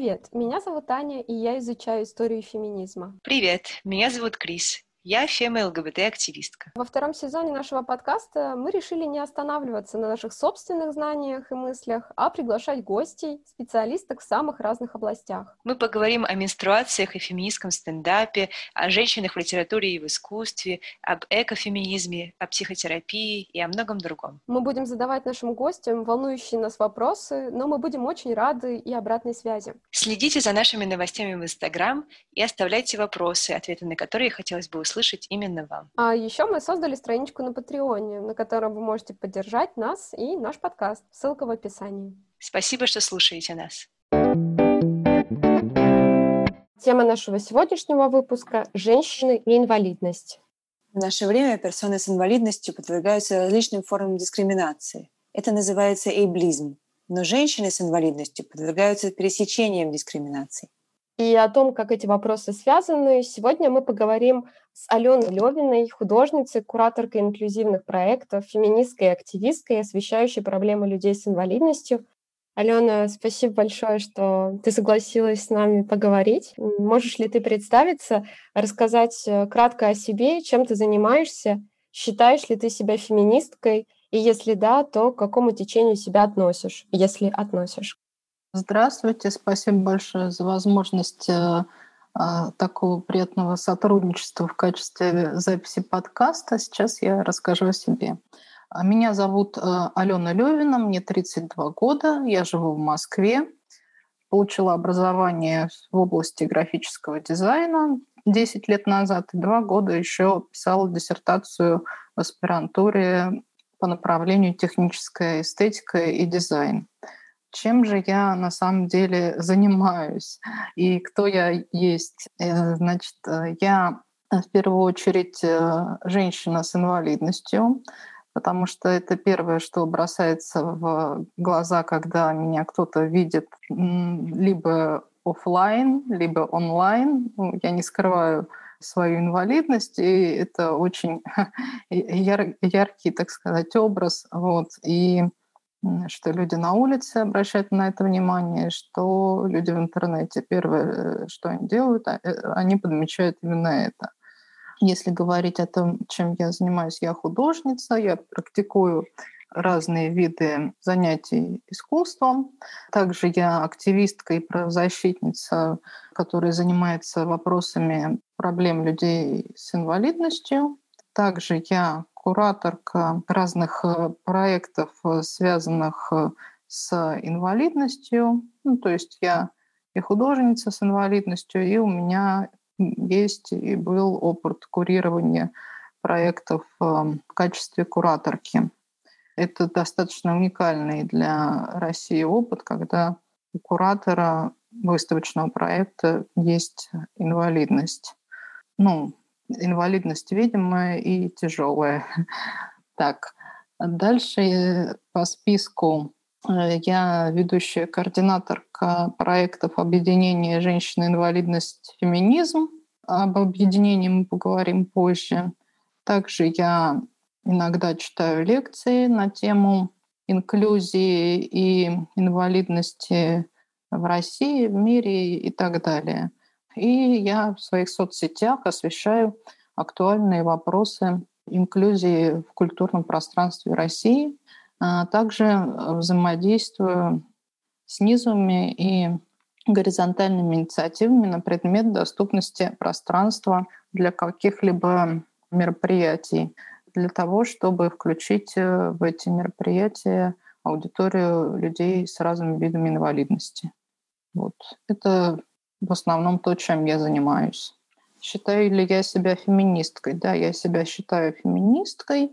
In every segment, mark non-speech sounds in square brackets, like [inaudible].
Привет, меня зовут Аня, и я изучаю историю феминизма. Привет, меня зовут Крис. Я фема-ЛГБТ-активистка. Во втором сезоне нашего подкаста мы решили не останавливаться на наших собственных знаниях и мыслях, а приглашать гостей, специалисток в самых разных областях. Мы поговорим о менструациях и феминистском стендапе, о женщинах в литературе и в искусстве, об экофеминизме, о психотерапии и о многом другом. Мы будем задавать нашим гостям волнующие нас вопросы, но мы будем очень рады и обратной связи. Следите за нашими новостями в Инстаграм и оставляйте вопросы, ответы на которые хотелось бы услышать услышать именно вам. А еще мы создали страничку на Патреоне, на которой вы можете поддержать нас и наш подкаст. Ссылка в описании. Спасибо, что слушаете нас. Тема нашего сегодняшнего выпуска — женщины и инвалидность. В наше время персоны с инвалидностью подвергаются различным формам дискриминации. Это называется эйблизм. Но женщины с инвалидностью подвергаются пересечениям дискриминации. И о том, как эти вопросы связаны, сегодня мы поговорим с Аленой Левиной, художницей, кураторкой инклюзивных проектов, феминисткой и активисткой, освещающей проблемы людей с инвалидностью. Алена, спасибо большое, что ты согласилась с нами поговорить. Можешь ли ты представиться, рассказать э, кратко о себе, чем ты занимаешься, считаешь ли ты себя феминисткой, и если да, то к какому течению себя относишь, если относишь? Здравствуйте, спасибо большое за возможность э, а, такого приятного сотрудничества в качестве записи подкаста. Сейчас я расскажу о себе. А, меня зовут э, Алена Левина, мне 32 года, я живу в Москве. Получила образование в области графического дизайна 10 лет назад, и два года еще писала диссертацию в аспирантуре по направлению техническая эстетика и дизайн чем же я на самом деле занимаюсь и кто я есть. Э, значит, э, я в первую очередь э, женщина с инвалидностью, потому что это первое, что бросается в глаза, когда меня кто-то видит либо офлайн, либо онлайн. Ну, я не скрываю свою инвалидность, и это очень [laughs] яр, яркий, так сказать, образ. Вот. И что люди на улице обращают на это внимание, что люди в интернете. Первое, что они делают, а, э, они подмечают именно это. Если говорить о том, чем я занимаюсь, я художница, я практикую разные виды занятий искусством. Также я активистка и правозащитница, которая занимается вопросами проблем людей с инвалидностью. Также я кураторка разных э, проектов, э, связанных э, с инвалидностью. Ну, то есть я и художница с инвалидностью, и у меня есть и был опыт курирования проектов в качестве кураторки. Это достаточно уникальный для России опыт, когда у куратора выставочного проекта есть инвалидность. Ну, инвалидность видимая и тяжелая. [laughs] Так, дальше по списку э, я ведущая координаторка проектов объединения женщины-инвалидность феминизм. Об объединении мы поговорим позже. Также я иногда читаю лекции на тему инклюзии и инвалидности в России, в мире и так далее. И я в своих соцсетях освещаю актуальные вопросы инклюзии в культурном пространстве России. А также взаимодействую с низовыми и горизонтальными инициативами на предмет доступности пространства для каких-либо мероприятий, для того, чтобы включить э, в эти мероприятия аудиторию людей с разными видами инвалидности. Вот. Это в основном то, чем я занимаюсь. Считаю ли я себя феминисткой? Да, я себя считаю феминисткой.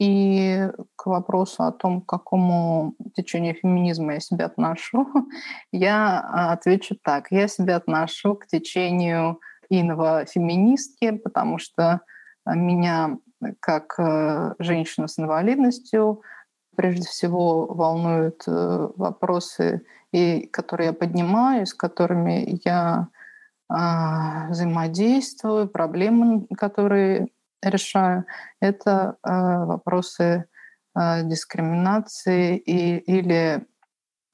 И к вопросу о том, к какому течению феминизма я себя отношу, [laughs] я а, отвечу так. Я себя отношу к течению инва-феминистки, потому что меня, как э, женщину с инвалидностью, прежде всего волнуют э, вопросы, и которые я поднимаю, с которыми я а, взаимодействую, проблемы, которые решаю, это а, вопросы а, дискриминации и, или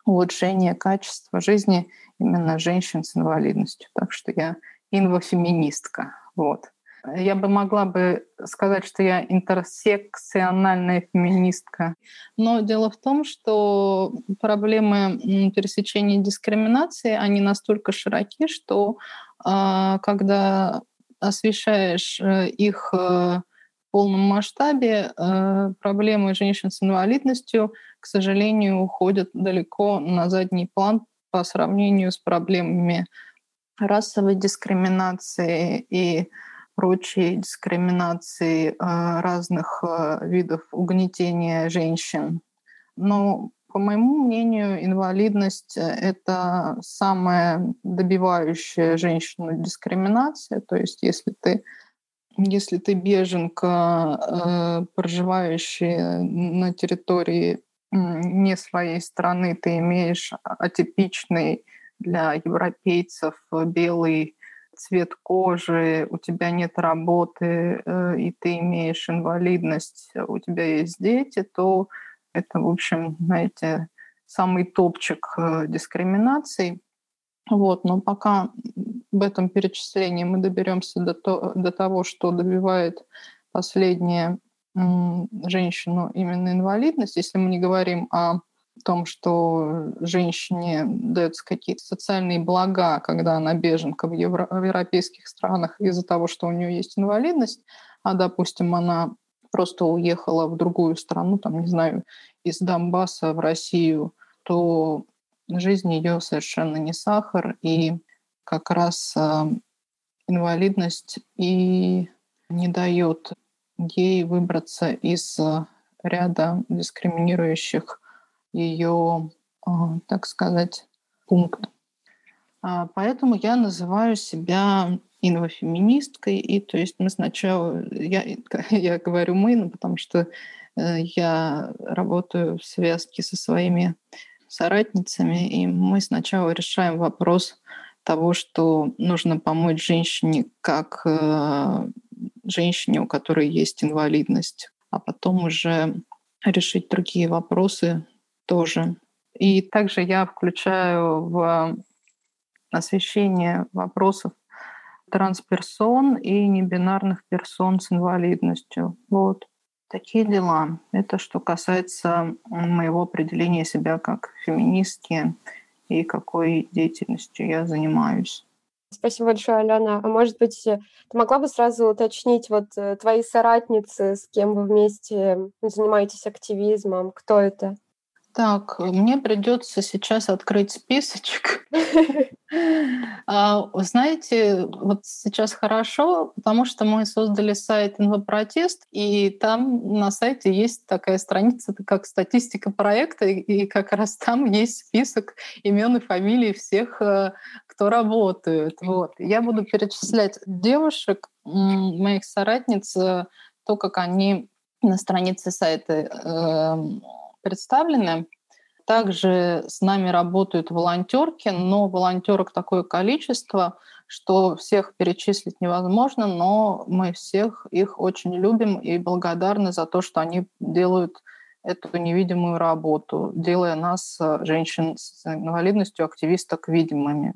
улучшения качества жизни именно женщин с инвалидностью. Так что я инвофеминистка. Вот. Я бы могла бы сказать, что я интерсекциональная феминистка. Но дело в том, что проблемы пересечения дискриминации, они настолько широки, что а, когда освещаешь э, их э, в полном масштабе, э, проблемы женщин с инвалидностью, к сожалению, уходят далеко на задний план по сравнению с проблемами расовой дискриминации и прочей дискриминации разных видов угнетения женщин. Но, по моему мнению, инвалидность — это самая добивающая женщину дискриминация. То есть если ты если ты беженка, проживающая на территории не своей страны, ты имеешь атипичный для европейцев белый цвет кожи, у тебя нет работы, э, и ты имеешь инвалидность, у тебя есть дети, то это, в общем, знаете, самый топчик э, дискриминации. Вот, но пока в этом перечислении мы доберемся до, то, до того, что добивает последняя женщину именно инвалидность, если мы не говорим о том, что женщине даются какие-то социальные блага, когда она беженка в, евро- в европейских странах из-за того, что у нее есть инвалидность, а, допустим, она просто уехала в другую страну, там, не знаю, из Донбасса в Россию, то жизнь ее совершенно не сахар, и как раз э, инвалидность и не дает ей выбраться из ряда дискриминирующих ее, а, так сказать, пункт. А, поэтому я называю себя инвофеминисткой, и то есть мы сначала, я, [laughs] я говорю мы, ну, потому что э, я работаю в связке со своими соратницами, и мы сначала решаем вопрос того, что нужно помочь женщине как э, женщине, у которой есть инвалидность, а потом уже решить другие вопросы тоже. И также я включаю в освещение вопросов трансперсон и небинарных персон с инвалидностью. Вот. Такие дела. Это что касается моего определения себя как феминистки и какой деятельностью я занимаюсь. Спасибо большое, Алена. А может быть, ты могла бы сразу уточнить вот э, твои соратницы, с кем вы вместе занимаетесь активизмом, кто это? Так, мне придется сейчас открыть списочек. [laughs] А, знаете, вот сейчас хорошо, потому что мы создали сайт «Инвопротест», и там на сайте есть такая страница, как статистика проекта, и как раз там есть список имен и фамилий всех, э, кто работает. Вот. Я буду перечислять девушек, моих соратниц, э, то, как они на странице сайта эм, представлены. Также с нами работают волонтерки, но волонтерок такое количество, что всех перечислить невозможно, но мы всех их очень любим и благодарны за то, что они делают эту невидимую работу, делая нас, э, женщин с инвалидностью, активисток, видимыми.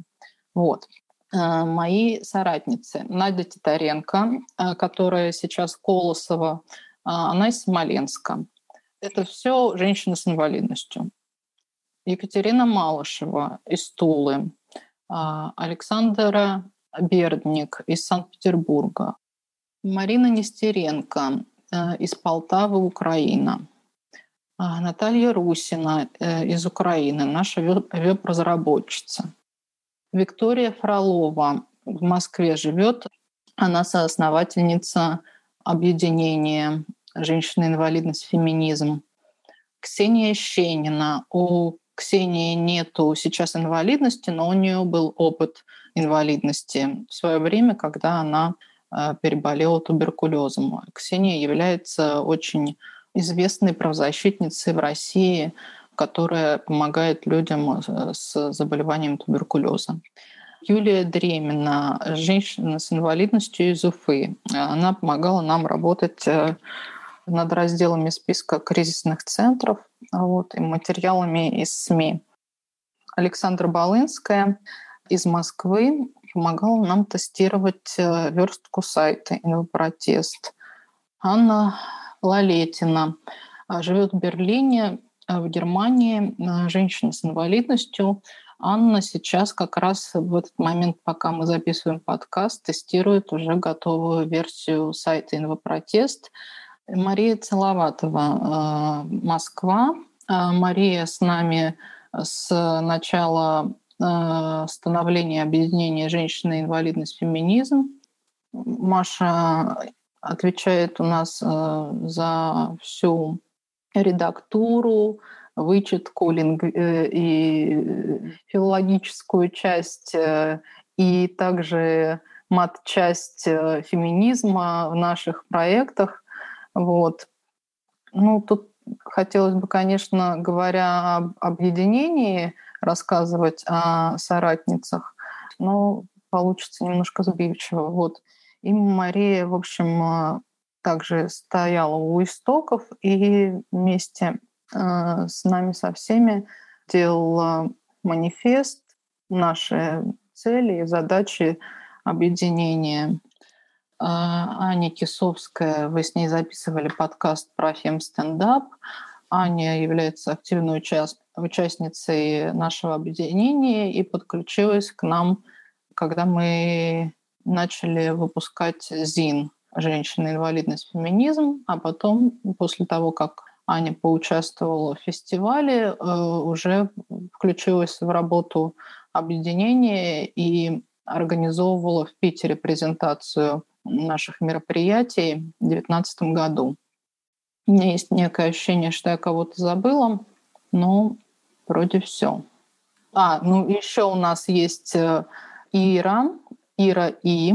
Вот. Э, мои соратницы. Надя Титаренко, э, которая сейчас Колосова, она из Смоленска. Это все женщины с инвалидностью. Екатерина Малышева из Тулы, а, Александра Бердник из Санкт-Петербурга, Марина Нестеренко э, из Полтавы, Украина, а, Наталья Русина э, из Украины, наша веб-разработчица. Виктория Фролова в Москве живет. Она соосновательница объединения «Женщина-инвалидность. Феминизм». Ксения Щенина. У Ксении нету сейчас инвалидности, но у нее был опыт инвалидности в свое время, когда она э, переболела туберкулезом. Ксения является очень известной правозащитницей в России, которая помогает людям э, с заболеванием туберкулеза. Юлия Дремина, женщина с инвалидностью из Уфы. Она помогала нам работать э, над разделами списка кризисных центров вот, и материалами из СМИ. Александра Балынская из Москвы помогала нам тестировать э, верстку сайта «Инвопротест». Анна Лалетина э, живет в Берлине, э, в Германии, женщина с инвалидностью. Анна сейчас как раз в этот момент, пока мы записываем подкаст, тестирует уже готовую версию сайта «Инвопротест». Мария Целоватова, Москва. Мария с нами с начала э, становления объединения «Женщина, инвалидность, феминизм». Маша отвечает у нас э, за всю редактуру, вычетку э, и филологическую часть, и также мат-часть феминизма в наших проектах. Вот. Ну, тут хотелось бы, конечно, говоря об объединении, рассказывать о соратницах, но получится немножко сбивчиво. Вот. И Мария, в общем, также стояла у истоков и вместе э, с нами со всеми делала манифест, наши цели и задачи объединения. А, Аня Кисовская, вы с ней записывали подкаст про фем-стендап. Аня является активной участ... участницей нашего объединения и подключилась к нам, когда мы начали выпускать ЗИН «Женщина, инвалидность, феминизм», а потом, после того, как Аня поучаствовала в фестивале, э, уже включилась в работу объединения и организовывала в Питере презентацию наших мероприятий в 2019 году. У меня есть некое ощущение, что я кого-то забыла, но вроде все. А, ну еще у нас есть э, Ира, Ира И,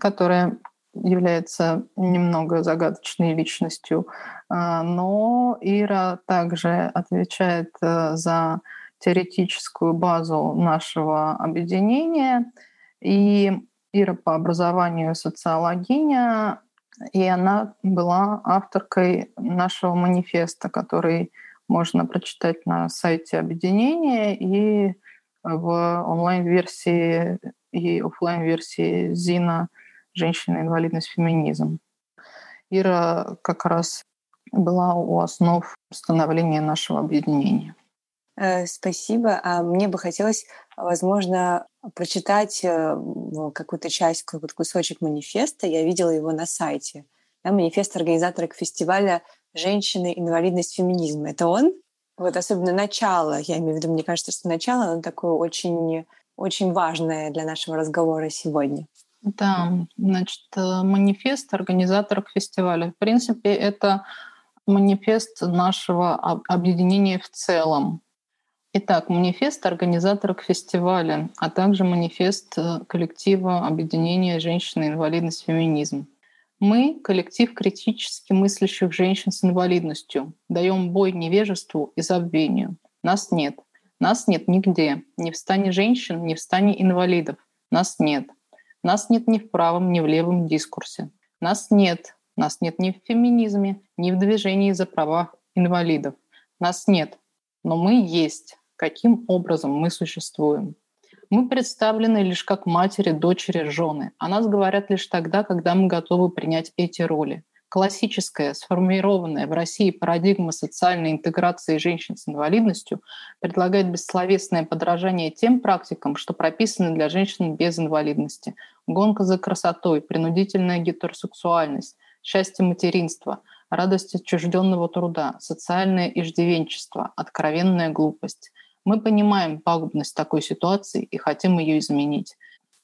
которая является немного загадочной личностью, э, но Ира также отвечает э, за теоретическую базу нашего объединения. И Ира по образованию социологиня, и она была авторкой нашего манифеста, который можно прочитать на сайте объединения и в онлайн-версии и офлайн-версии ЗИНа «Женщина, инвалидность, феминизм». Ира как раз была у основ становления нашего объединения. Э, спасибо. А мне бы хотелось, возможно, прочитать э, какую-то часть, какой-то кусочек манифеста. Я видела его на сайте. Да, манифест организатора фестиваля «Женщины, инвалидность, феминизм». Это он? Вот особенно начало, я имею в виду, мне кажется, что начало, оно такое очень, очень важное для нашего разговора сегодня. Да, значит, э, манифест организаторов фестиваля. В принципе, это манифест нашего объединения в целом. Итак, манифест организаторов фестиваля, а также манифест э, коллектива объединения «Женщины, инвалидность, феминизм». Мы – коллектив критически мыслящих женщин с инвалидностью. Даем бой невежеству и забвению. Нас нет. Нас нет нигде. Ни в стане женщин, ни в стане инвалидов. Нас нет. Нас нет ни в правом, ни в левом дискурсе. Нас нет. Нас нет ни в феминизме, ни в движении за права инвалидов. Нас нет. Но мы есть каким образом мы существуем. Мы представлены лишь как матери, дочери, жены. О нас говорят лишь тогда, когда мы готовы принять эти роли. Классическая, сформированная в России парадигма социальной интеграции женщин с инвалидностью предлагает бессловесное подражание тем практикам, что прописаны для женщин без инвалидности. Гонка за красотой, принудительная гетеросексуальность, счастье материнства, радость отчужденного труда, социальное иждивенчество, откровенная глупость. Мы понимаем пагубность такой ситуации и хотим ее изменить.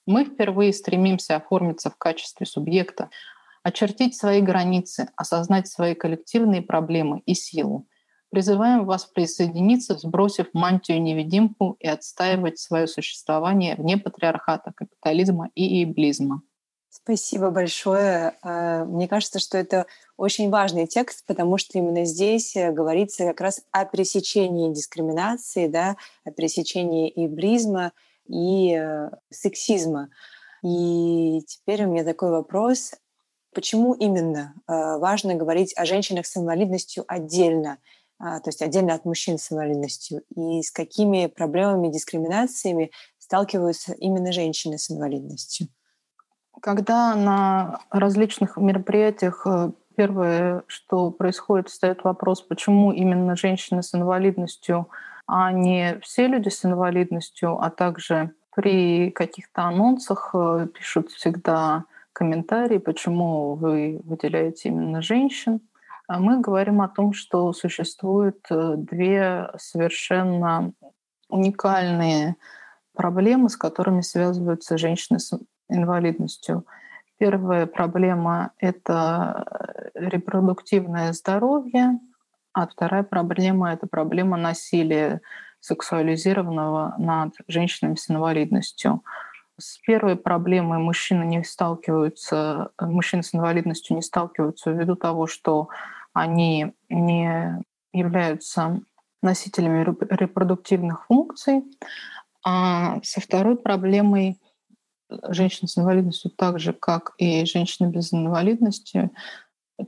Мы впервые стремимся оформиться в качестве субъекта, очертить свои границы, осознать свои коллективные проблемы и силу. Призываем вас присоединиться, сбросив мантию-невидимку и отстаивать свое существование вне патриархата, капитализма и иблизма. Спасибо большое. А, мне кажется, что это очень важный текст, потому что именно здесь э, говорится как раз о пересечении дискриминации, да, о пересечении иблизма и э, сексизма. И теперь у меня такой вопрос. Почему именно э, важно говорить о женщинах с инвалидностью отдельно? а, то есть отдельно от мужчин с инвалидностью, и с какими проблемами, дискриминациями сталкиваются именно женщины с инвалидностью? Когда на различных мероприятиях э, первое, что происходит, встает вопрос, почему именно женщины с инвалидностью, а не все люди с инвалидностью, а также при каких-то анонсах э, пишут всегда комментарии, почему вы выделяете именно женщин. А мы говорим о том, что существуют э, две совершенно уникальные проблемы, с которыми связываются женщины инвалидностью. Первая проблема — это э, репродуктивное здоровье, а вторая проблема — это проблема насилия сексуализированного над женщинами с инвалидностью. С первой проблемой мужчины не сталкиваются, мужчины с инвалидностью не сталкиваются ввиду того, что они не являются носителями репродуктивных функций. А со второй проблемой женщин с инвалидностью, так же как и женщины без инвалидности,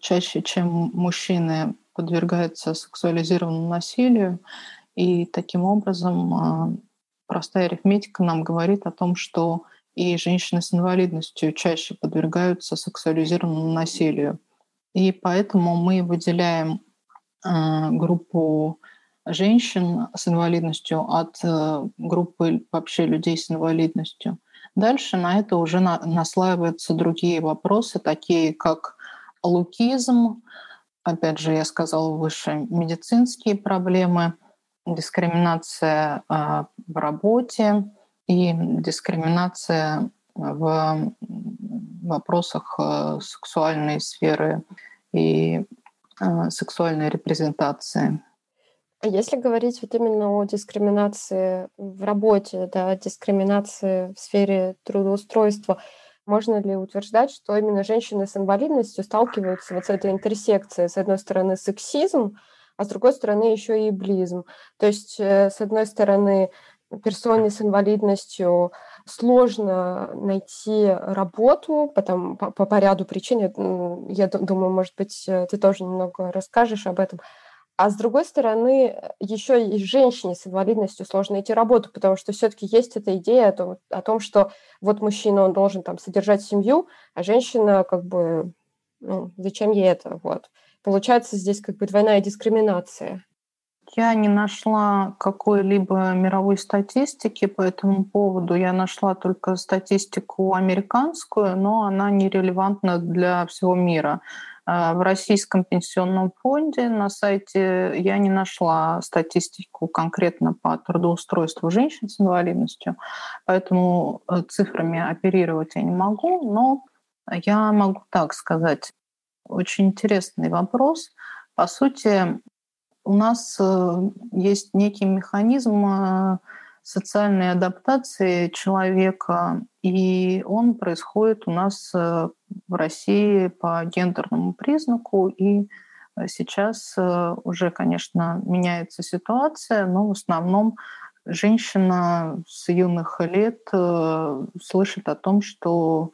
чаще, чем мужчины, подвергаются сексуализированному насилию. И таким образом а, простая арифметика нам говорит о том, что и женщины с инвалидностью чаще подвергаются сексуализированному насилию. И поэтому мы выделяем э, группу женщин с инвалидностью от э, группы вообще людей с инвалидностью. Дальше на это уже на, наслаиваются другие вопросы, такие как лукизм, опять же, я сказала выше, медицинские проблемы, дискриминация э, в работе и дискриминация в вопросах э, сексуальной сферы и э, сексуальной репрезентации. Если говорить вот именно о дискриминации в работе, да, дискриминации в сфере трудоустройства, можно ли утверждать, что именно женщины с инвалидностью сталкиваются вот с этой интерсекцией? С одной стороны, сексизм, а с другой стороны, еще и близм. То есть, э, с одной стороны, персоне с инвалидностью сложно найти работу потом, по, по, по ряду причин. Я, я думаю, может быть, э, ты тоже немного расскажешь об этом. А с другой стороны, еще и женщине с инвалидностью сложно найти работу, потому что все-таки есть эта идея о том, о том, что вот мужчина, он должен там содержать семью, а женщина как бы, ну, зачем ей это? Вот. Получается здесь как бы двойная дискриминация. Я не нашла какой-либо мировой статистики по этому поводу. Я нашла только статистику американскую, но она нерелевантна для всего мира. А, в Российском пенсионном фонде на сайте я не нашла статистику конкретно по трудоустройству женщин с инвалидностью, поэтому э, цифрами оперировать я не могу, но я могу так сказать. Очень интересный вопрос. По сути, у нас э, есть некий механизм э, социальной адаптации человека, и он происходит у нас э, в России по гендерному признаку, и сейчас уже, конечно, меняется ситуация, но в основном женщина с юных лет слышит о том, что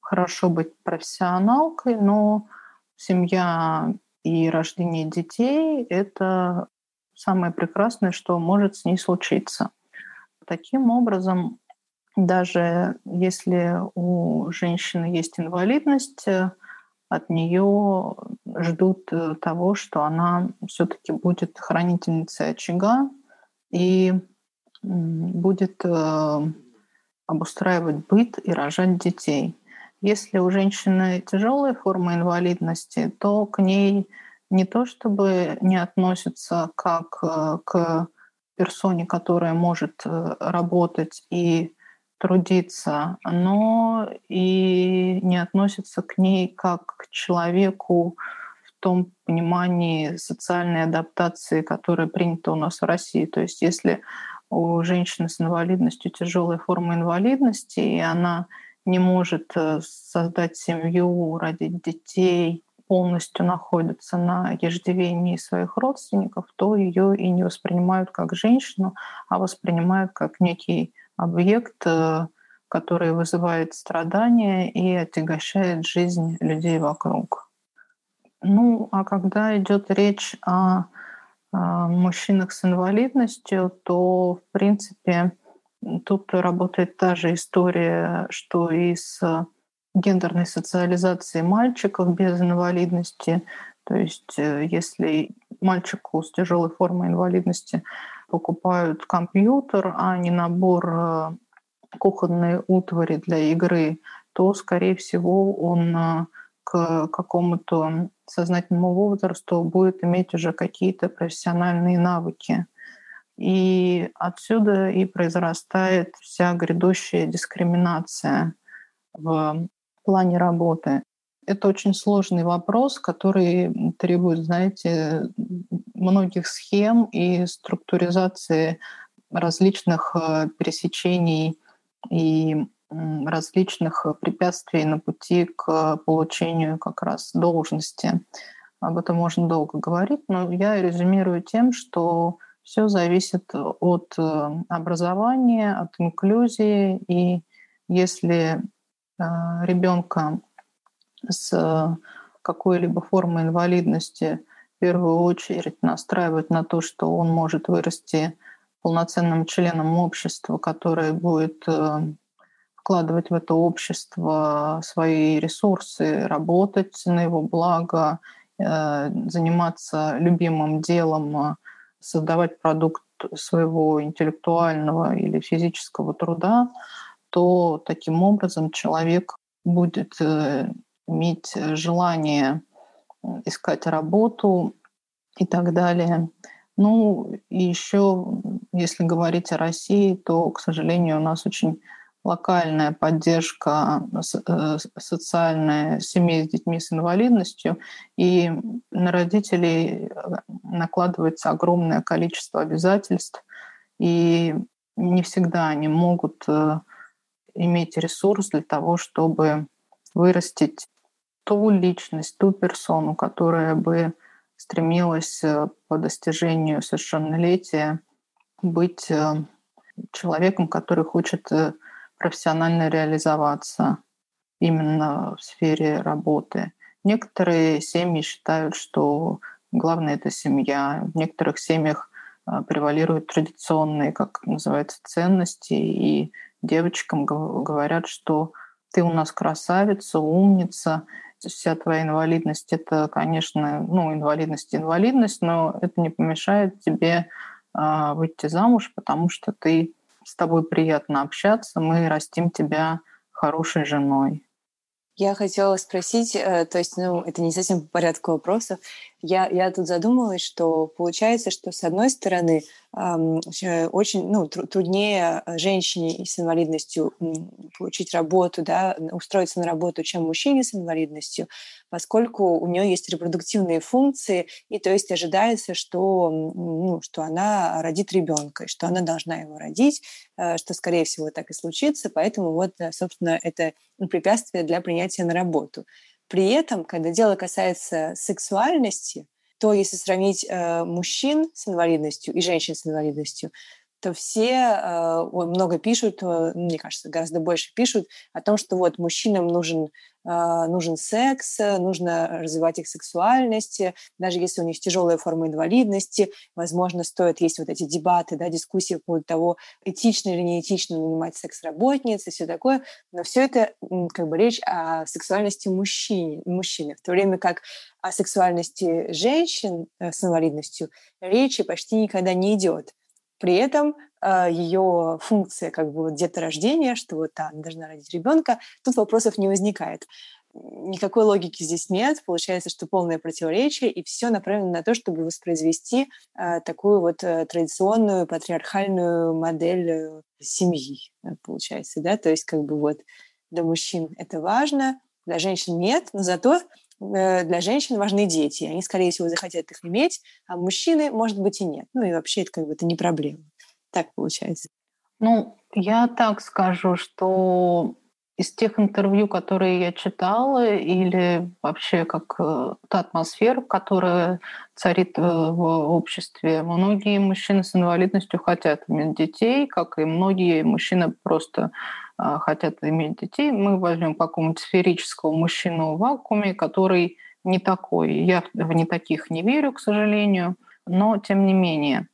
хорошо быть профессионалкой, но семья и рождение детей — это самое прекрасное, что может с ней случиться. Таким образом, даже если у женщины есть инвалидность, от нее ждут того, что она все-таки будет хранительницей очага и будет э, обустраивать быт и рожать детей. Если у женщины тяжелая форма инвалидности, то к ней не то чтобы не относятся как э, к персоне, которая может э, работать и трудиться, но и не относятся к ней как к человеку в том понимании социальной адаптации, которая принята у нас в России. То есть если у женщины с инвалидностью тяжелая форма инвалидности, и она не может э, создать семью, родить детей, полностью находится на еждивении своих родственников, то ее и не воспринимают как женщину, а воспринимают как некий объект, э, который вызывает страдания и отягощает жизнь людей вокруг. Ну, а когда идет речь о мужчинах с инвалидностью, то, в принципе, тут работает та же история, что и с гендерной социализацией мальчиков без инвалидности. То есть э, если мальчику с тяжелой формой инвалидности покупают компьютер, а не набор э, кухонной утвари для игры, то, скорее всего, он э, к какому-то сознательному возрасту будет иметь уже какие-то профессиональные навыки. И отсюда и произрастает вся грядущая дискриминация в плане работы. Это очень сложный вопрос, который требует, знаете, многих схем и структуризации различных э, пересечений и различных препятствий на пути к получению как раз должности. Об этом можно долго говорить, но я резюмирую тем, что все зависит от э, образования, от инклюзии, и если ребенка с какой-либо формой инвалидности в первую очередь настраивать на то, что он может вырасти полноценным членом общества, которое будет э, вкладывать в это общество свои ресурсы, работать на его благо, заниматься любимым делом, создавать продукт своего интеллектуального или физического труда, то таким образом человек будет э, иметь желание искать работу и так далее. Ну, и еще, если говорить о России, то, к сожалению, у нас очень локальная поддержка э, социальная семей с детьми с инвалидностью, и на родителей э, накладывается огромное количество обязательств, и не всегда они могут э, иметь ресурс для того, чтобы вырастить ту личность, ту персону, которая бы стремилась по достижению совершеннолетия быть человеком, который хочет профессионально реализоваться именно в сфере работы. Некоторые семьи считают, что главное это семья. В некоторых семьях превалируют традиционные, как называется, ценности, и девочкам говорят, что ты у нас красавица, умница, вся твоя инвалидность это, конечно, ну, инвалидность, инвалидность, но это не помешает тебе э, выйти замуж, потому что ты с тобой приятно общаться, мы растим тебя хорошей женой. Я хотела спросить, э, то есть, ну, это не совсем по порядку вопросов. Я, я тут задумалась, что получается, что с одной стороны очень ну, труднее э, женщине с инвалидностью получить работу, да, устроиться на работу, чем мужчине с инвалидностью, поскольку у нее есть репродуктивные функции, и то есть ожидается, что, ну, что она родит ребенка, что она должна его родить, э, что, скорее всего, так и случится, поэтому вот, э, собственно, это препятствие для принятия на работу. При этом, когда дело касается сексуальности, то если сравнить э, мужчин с инвалидностью и женщин с инвалидностью, то все э, много пишут, э, мне кажется, гораздо больше пишут о том, что вот мужчинам нужен а, нужен секс, нужно развивать их сексуальность, даже если у них тяжелая форма инвалидности, возможно, стоит есть вот эти дебаты, да, дискуссии по поводу того, этично или неэтично нанимать секс-работниц и все такое, но все это как бы речь о сексуальности мужчин, мужчины, в то время как о сексуальности женщин э, с инвалидностью речи почти никогда не идет. При этом а, ее функция как бы вот деторождения, что вот она должна родить ребенка, тут вопросов не возникает. Никакой логики здесь нет. Получается, что полное противоречие, и все направлено на то, чтобы воспроизвести э, такую вот э, традиционную патриархальную модель э, семьи, получается, да, то есть как бы вот для мужчин это важно, для женщин нет, но зато для женщин важны дети. Они, скорее всего, захотят их иметь, а мужчины, может быть, и нет. Ну и вообще это как бы это не проблема. Так получается. Ну, я так скажу, что из тех интервью, которые я читала, или вообще как э, та атмосфера, которая царит э, в обществе, многие мужчины с инвалидностью хотят иметь детей, как и многие мужчины просто э, хотят иметь детей. Мы возьмем какого-нибудь сферического мужчину в вакууме, который не такой. Я в не таких не верю, к сожалению. но тем не менее.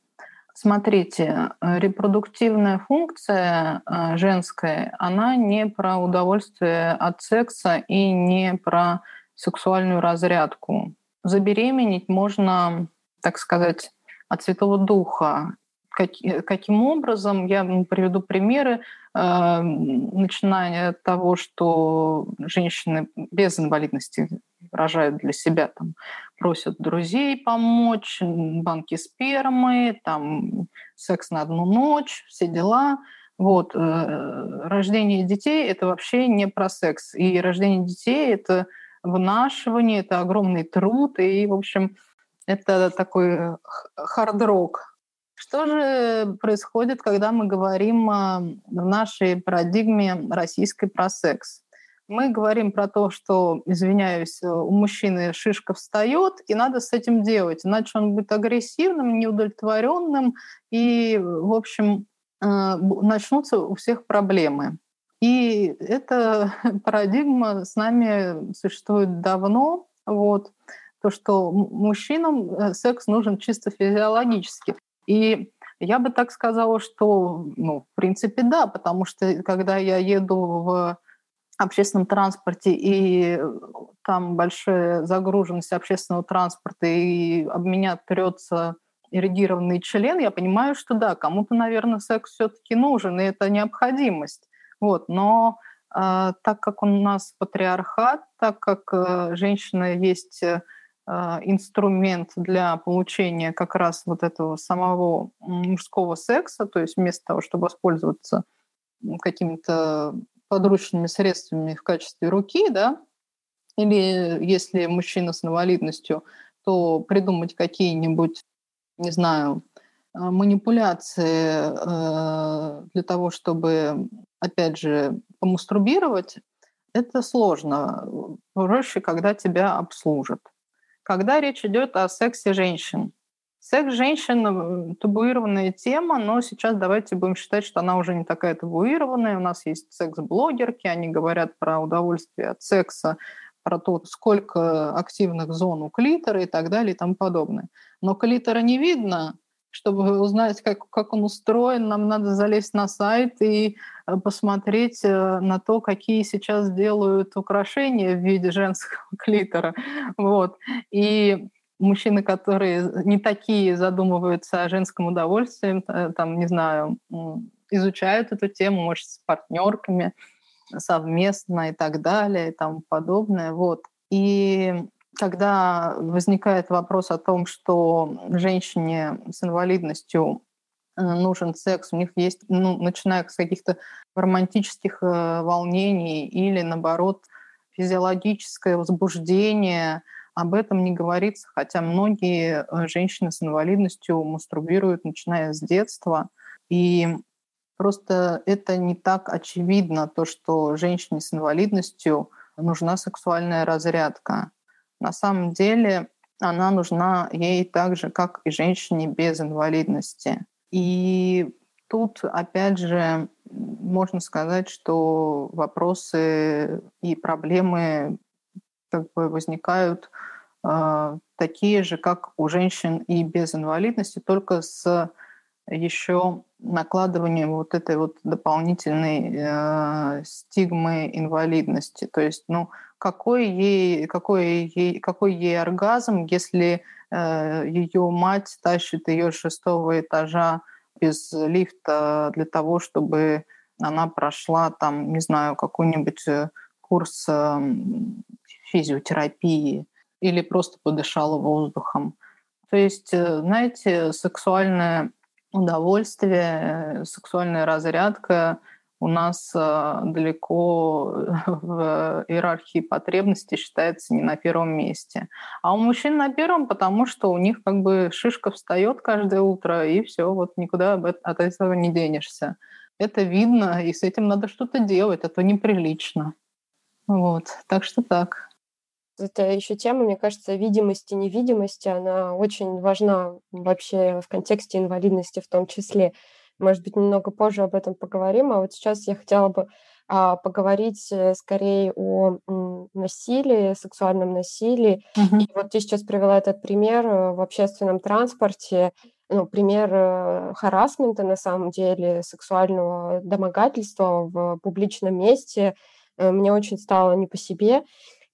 Смотрите, репродуктивная функция э, женская, она не про удовольствие от секса и не про сексуальную разрядку. Забеременеть можно, так сказать, от Святого Духа. Как, каким образом? Я приведу примеры, э, начиная от того, что женщины без инвалидности рожают для себя, там, просят друзей помочь, банки спермы, там, секс на одну ночь, все дела. Вот. Э, рождение детей – это вообще не про секс. И рождение детей – это вынашивание, это огромный труд, и, в общем, это такой хард-рок. Что же происходит, когда мы говорим в нашей парадигме российской про секс? Мы говорим про то, что, извиняюсь, у мужчины шишка встает, и надо с этим делать, иначе он будет агрессивным, неудовлетворенным, и, в общем, э, начнутся у всех проблемы. И эта [laughs] парадигма с нами существует давно. Вот. То, что мужчинам э, секс нужен чисто физиологически. И я бы так сказала, что, ну, в принципе, да, потому что когда я еду в общественном транспорте, и там большая загруженность общественного транспорта, и об меня трется эрегированный член, я понимаю, что да, кому-то, наверное, секс все-таки нужен, и это необходимость. Вот, но э, так как у нас патриархат, так как э, женщина есть э, инструмент для получения как раз вот этого самого мужского секса, то есть вместо того, чтобы воспользоваться какими-то подручными средствами в качестве руки, да, или если мужчина с инвалидностью, то придумать какие-нибудь, не знаю, манипуляции для того, чтобы опять же, помастурбировать, это сложно. Проще, когда тебя обслужат. Когда речь идет о сексе женщин. Секс женщин – табуированная тема, но сейчас давайте будем считать, что она уже не такая табуированная. У нас есть секс-блогерки, они говорят про удовольствие от секса, про то, сколько активных зон у клитора и так далее и тому подобное. Но клитора не видно, чтобы узнать, как, как он устроен, нам надо залезть на сайт и посмотреть э, на то, какие сейчас делают украшения в виде женского [laughs] клитора. Вот. И мужчины, которые не такие задумываются о женском удовольствии, э, там, не знаю, изучают эту тему, может, с партнерками совместно и так далее и тому подобное. Вот. И когда возникает вопрос о том, что женщине с инвалидностью э, нужен секс, у них есть, ну, начиная с каких-то романтических э, волнений или, наоборот, физиологическое возбуждение, об этом не говорится, хотя многие э, женщины с инвалидностью мастурбируют, начиная с детства. И просто это не так очевидно, то, что женщине с инвалидностью нужна сексуальная разрядка. На самом деле она нужна ей так же, как и женщине без инвалидности. И тут, опять же, можно сказать, что вопросы и проблемы как бы возникают э, такие же, как у женщин и без инвалидности, только с еще накладыванием вот этой вот дополнительной э, стигмы инвалидности. То есть, ну, какой ей, какой ей, какой ей оргазм, если э, ее мать тащит ее с шестого этажа без лифта для того, чтобы она прошла там, не знаю, какой-нибудь э, курс э, физиотерапии или просто подышала воздухом. То есть, э, знаете, сексуальное удовольствие, э, сексуальная разрядка – у нас э, далеко в иерархии потребностей считается не на первом месте. А у мужчин на первом, потому что у них как бы шишка встает каждое утро, и все, вот никуда от этого не денешься. Это видно, и с этим надо что-то делать, а то неприлично. Вот, так что так. Это еще тема, мне кажется, видимости, невидимости, она очень важна вообще в контексте инвалидности в том числе. Может быть, немного позже об этом поговорим. А вот сейчас я хотела бы а поговорить э, скорее о насилии, сексуальном насилии. Угу. И вот ты сейчас привела этот пример э, в общественном транспорте, ну, пример э, харасмента на самом деле, сексуального домогательства в публичном месте. Мне очень стало не по себе.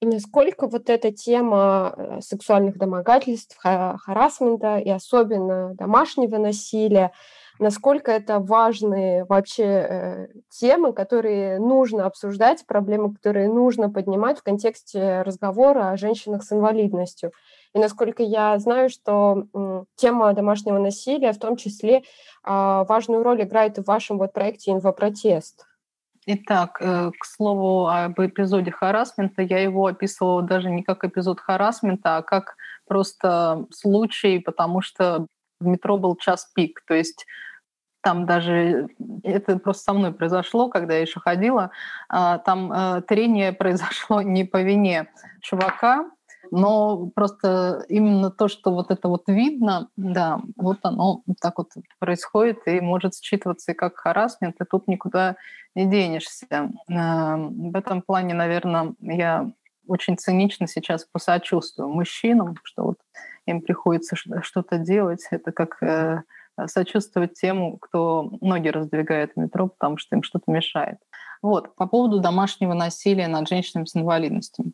И насколько вот эта тема сексуальных домогательств, харасмента и особенно домашнего насилия, насколько это важные вообще э, темы, которые нужно обсуждать, проблемы, которые нужно поднимать в контексте разговора о женщинах с инвалидностью. И насколько я знаю, что э, тема домашнего насилия в том числе э, важную роль играет в вашем вот проекте «Инфопротест». Итак, э, к слову об эпизоде харасмента, я его описывала даже не как эпизод харасмента, а как просто случай, потому что в метро был час пик. То есть там даже это просто со мной произошло, когда я еще ходила, а, там э, трение [laughs] произошло не по вине чувака, но просто именно то, что вот это вот видно, да, вот оно так вот происходит и может считываться и как харасмент, и тут никуда не денешься. Э, в этом плане, наверное, я очень цинично сейчас посочувствую мужчинам, что вот им приходится что-то делать. Это как э, сочувствовать тем, кто ноги раздвигает в метро, потому что им что-то мешает. Вот, по поводу домашнего насилия над женщинами с инвалидностями.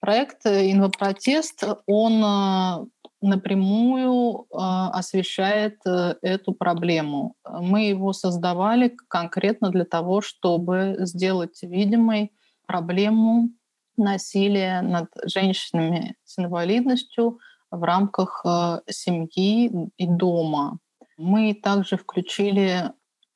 Проект «Инвопротест», он э, напрямую э, освещает э, эту проблему. Мы его создавали конкретно для того, чтобы сделать видимой проблему насилия над женщинами с инвалидностью в рамках семьи и дома. Мы также включили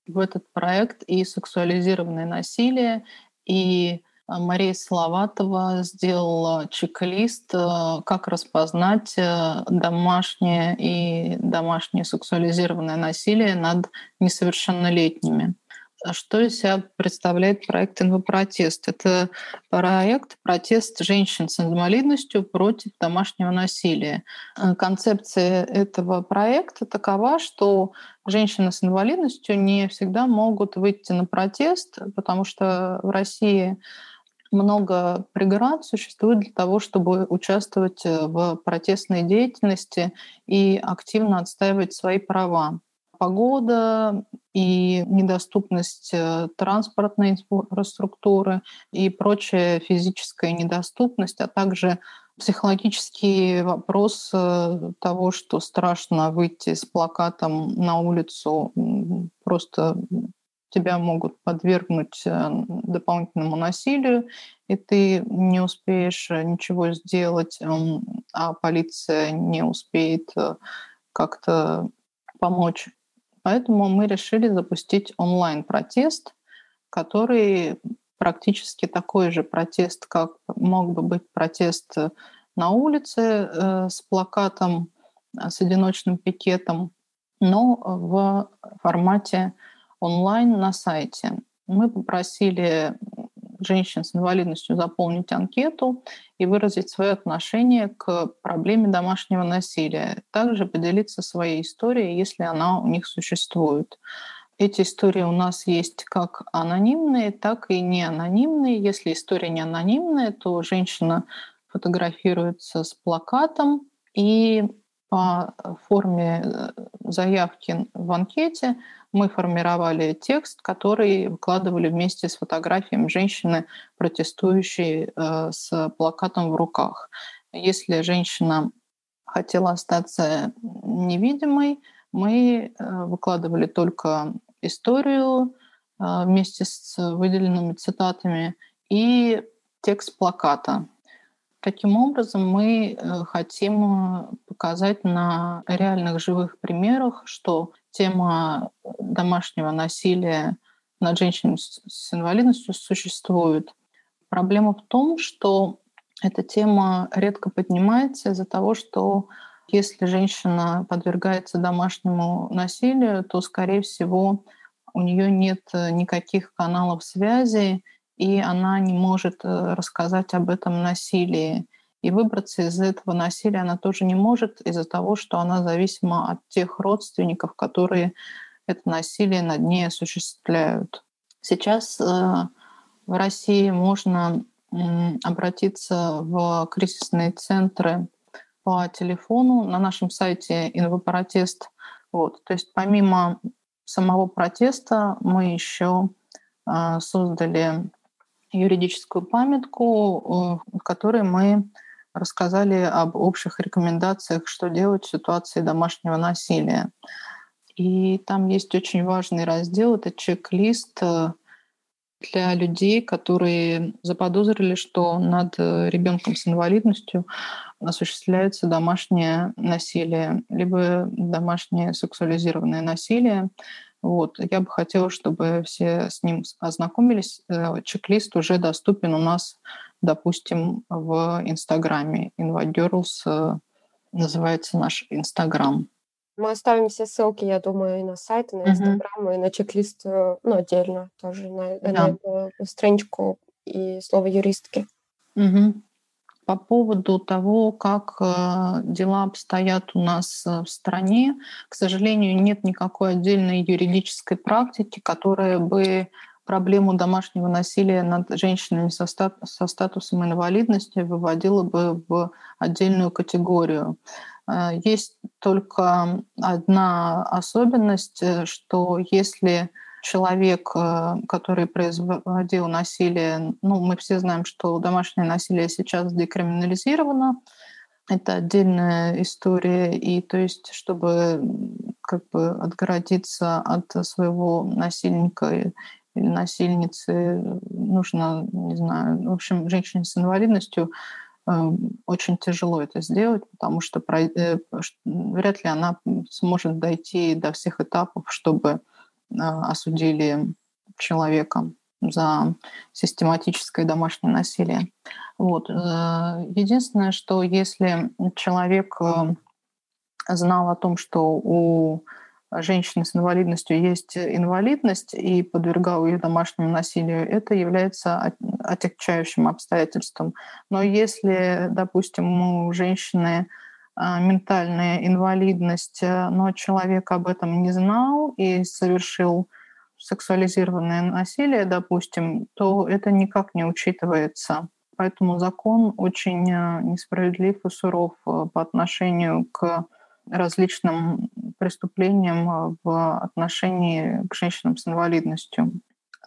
в этот проект и сексуализированное насилие, и Мария Салаватова сделала чек-лист, э, как распознать э, домашнее и домашнее сексуализированное насилие над несовершеннолетними. А что из себя представляет проект «Инвопротест»? Это проект «Протест женщин с инвалидностью против домашнего насилия». Э, концепция этого проекта такова, что женщины с инвалидностью не всегда могут выйти на протест, потому что в России много преград существует для того, чтобы участвовать э, в протестной деятельности и активно отстаивать свои права погода и недоступность э, транспортной инфраструктуры и прочая физическая недоступность, а также психологический вопрос э, того, что страшно выйти с плакатом на улицу, просто тебя могут подвергнуть э, дополнительному насилию, и ты не успеешь ничего сделать, а полиция не успеет как-то помочь Поэтому мы решили запустить онлайн-протест, который практически такой же протест, как мог бы быть протест на улице э, с плакатом, э, с одиночным пикетом, но в формате онлайн на сайте. Мы попросили женщин с инвалидностью заполнить анкету и выразить свое отношение к проблеме домашнего насилия. Также поделиться своей историей, если она у них существует. Эти истории у нас есть как анонимные, так и не анонимные. Если история не анонимная, то женщина фотографируется с плакатом и по форме э, заявки в анкете мы формировали текст, который выкладывали вместе с фотографией женщины, протестующей э, с плакатом в руках. Если женщина хотела остаться невидимой, мы э, выкладывали только историю э, вместе с выделенными цитатами и текст плаката. Таким образом, мы хотим показать на реальных живых примерах, что тема домашнего насилия над женщинами с инвалидностью существует. Проблема в том, что эта тема редко поднимается из-за того, что если женщина подвергается домашнему насилию, то, скорее всего, у нее нет никаких каналов связи, и она не может э, рассказать об этом насилии. И выбраться из этого насилия она тоже не может из-за того, что она зависима от тех родственников, которые это насилие над ней осуществляют. Сейчас э, В России можно обратиться в кризисные центры по телефону на нашем сайте Инвопротест. Вот. То есть помимо самого протеста мы еще а, создали юридическую памятку, в которой мы рассказали об общих рекомендациях, что делать в ситуации домашнего насилия. И там есть очень важный раздел, это чек-лист э, для людей, которые заподозрили, что над э, ребенком с инвалидностью осуществляется домашнее насилие, либо домашнее сексуализированное насилие. Вот. Я бы хотела, чтобы все с ним ознакомились. Э, чек-лист уже доступен у нас, допустим, в Инстаграме. InvaGirls э, называется наш Инстаграм. Мы оставим все ссылки, я думаю, и на сайт, и на Инстаграм, uh-huh. и на чек-лист, э, ну, отдельно тоже, на, да. на страничку и слово юристки. Uh-huh. По поводу того, как э, дела обстоят у нас э, в стране, к сожалению, нет никакой отдельной юридической практики, которая бы проблему домашнего насилия над женщинами со, стат со статусом инвалидности выводила бы в отдельную категорию. Э, есть только одна особенность, что если человек, э, который производил насилие, ну, мы все знаем, что домашнее насилие сейчас декриминализировано, это отдельная история, и то есть, чтобы как бы отгородиться от своего насильника или насильницы, нужно, не знаю, в общем, женщине с инвалидностью э, очень тяжело это сделать, потому что э, вряд ли она сможет дойти до всех этапов, чтобы а, осудили человека за систематическое домашнее насилие. Вот. Э, единственное, что если человек э, знал о том, что у женщины с инвалидностью есть инвалидность и подвергал ее домашнему насилию, это является отягчающим обстоятельством. Но если, допустим, у женщины а, ментальная инвалидность, э, но человек об этом не знал и совершил сексуализированное насилие, допустим, то это никак не учитывается. Поэтому закон очень э, несправедлив и суров э, по отношению к различным преступлениям в отношении к женщинам с инвалидностью.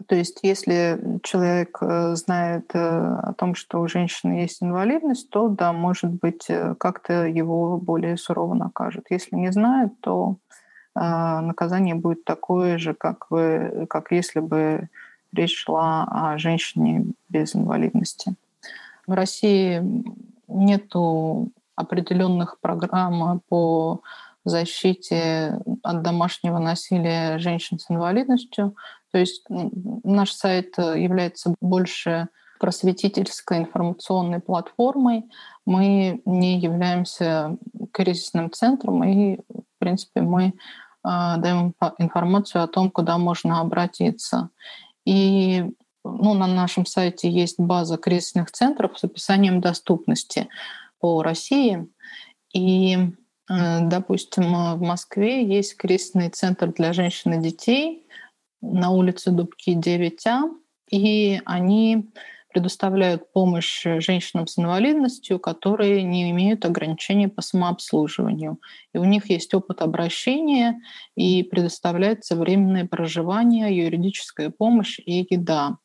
То есть если человек э, знает э, о том, что у женщины есть инвалидность, то да, может быть, э, как-то его более сурово накажут. Если не знает, то наказание будет такое же, как, вы, как если бы речь шла о женщине без инвалидности. В России нету определенных программ по защите от домашнего насилия женщин с инвалидностью. То есть наш сайт э, является больше просветительской информационной платформой. Мы не являемся кризисным центром, и, в принципе, мы э, даем информацию о том, куда можно обратиться. И ну, на нашем сайте есть база кризисных центров с описанием доступности по России. И, э, допустим, в Москве есть кризисный центр для женщин и детей, на улице Дубки 9А, и они предоставляют помощь женщинам с инвалидностью, которые не имеют ограничений по самообслуживанию. И у них есть опыт обращения, и предоставляется временное проживание, юридическая помощь и еда.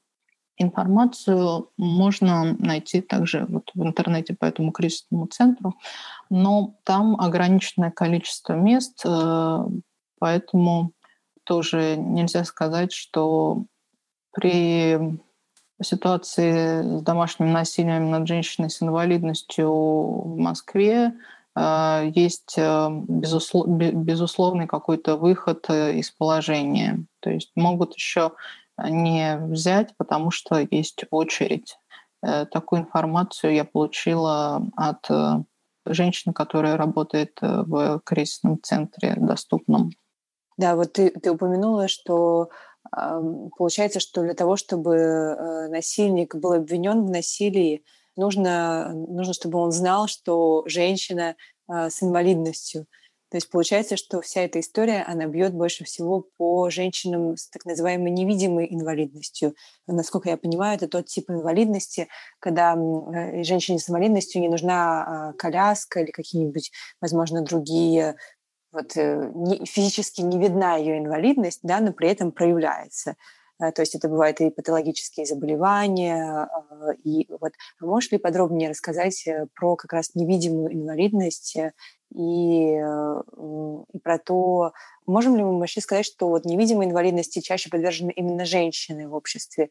Информацию можно найти также вот в интернете по этому кризисному центру, но там ограниченное количество мест, э, поэтому тоже нельзя сказать, что при ситуации с домашним насилием над женщиной с инвалидностью в Москве э, есть э, безуслов, безусловный какой-то выход из положения. То есть могут еще не взять, потому что есть очередь. Такую информацию я получила от женщины, которая работает в кризисном центре доступном. Да, вот ты, ты упомянула, что получается, что для того, чтобы э, насильник был обвинен в насилии, нужно, нужно, чтобы он знал, что женщина а, с инвалидностью. То есть получается, что вся эта история, она бьет больше всего по женщинам с так называемой невидимой инвалидностью. Насколько я понимаю, это тот тип инвалидности, когда э, женщине с инвалидностью не нужна а, коляска или какие-нибудь, возможно, другие вот э, физически не видна ее инвалидность, да, но при этом проявляется. Э, то есть это бывают и патологические заболевания. А, и вот а можешь ли подробнее рассказать про как раз невидимую инвалидность и, и про то, можем ли мы вообще сказать, что вот невидимой инвалидности чаще подвержены именно женщины в обществе,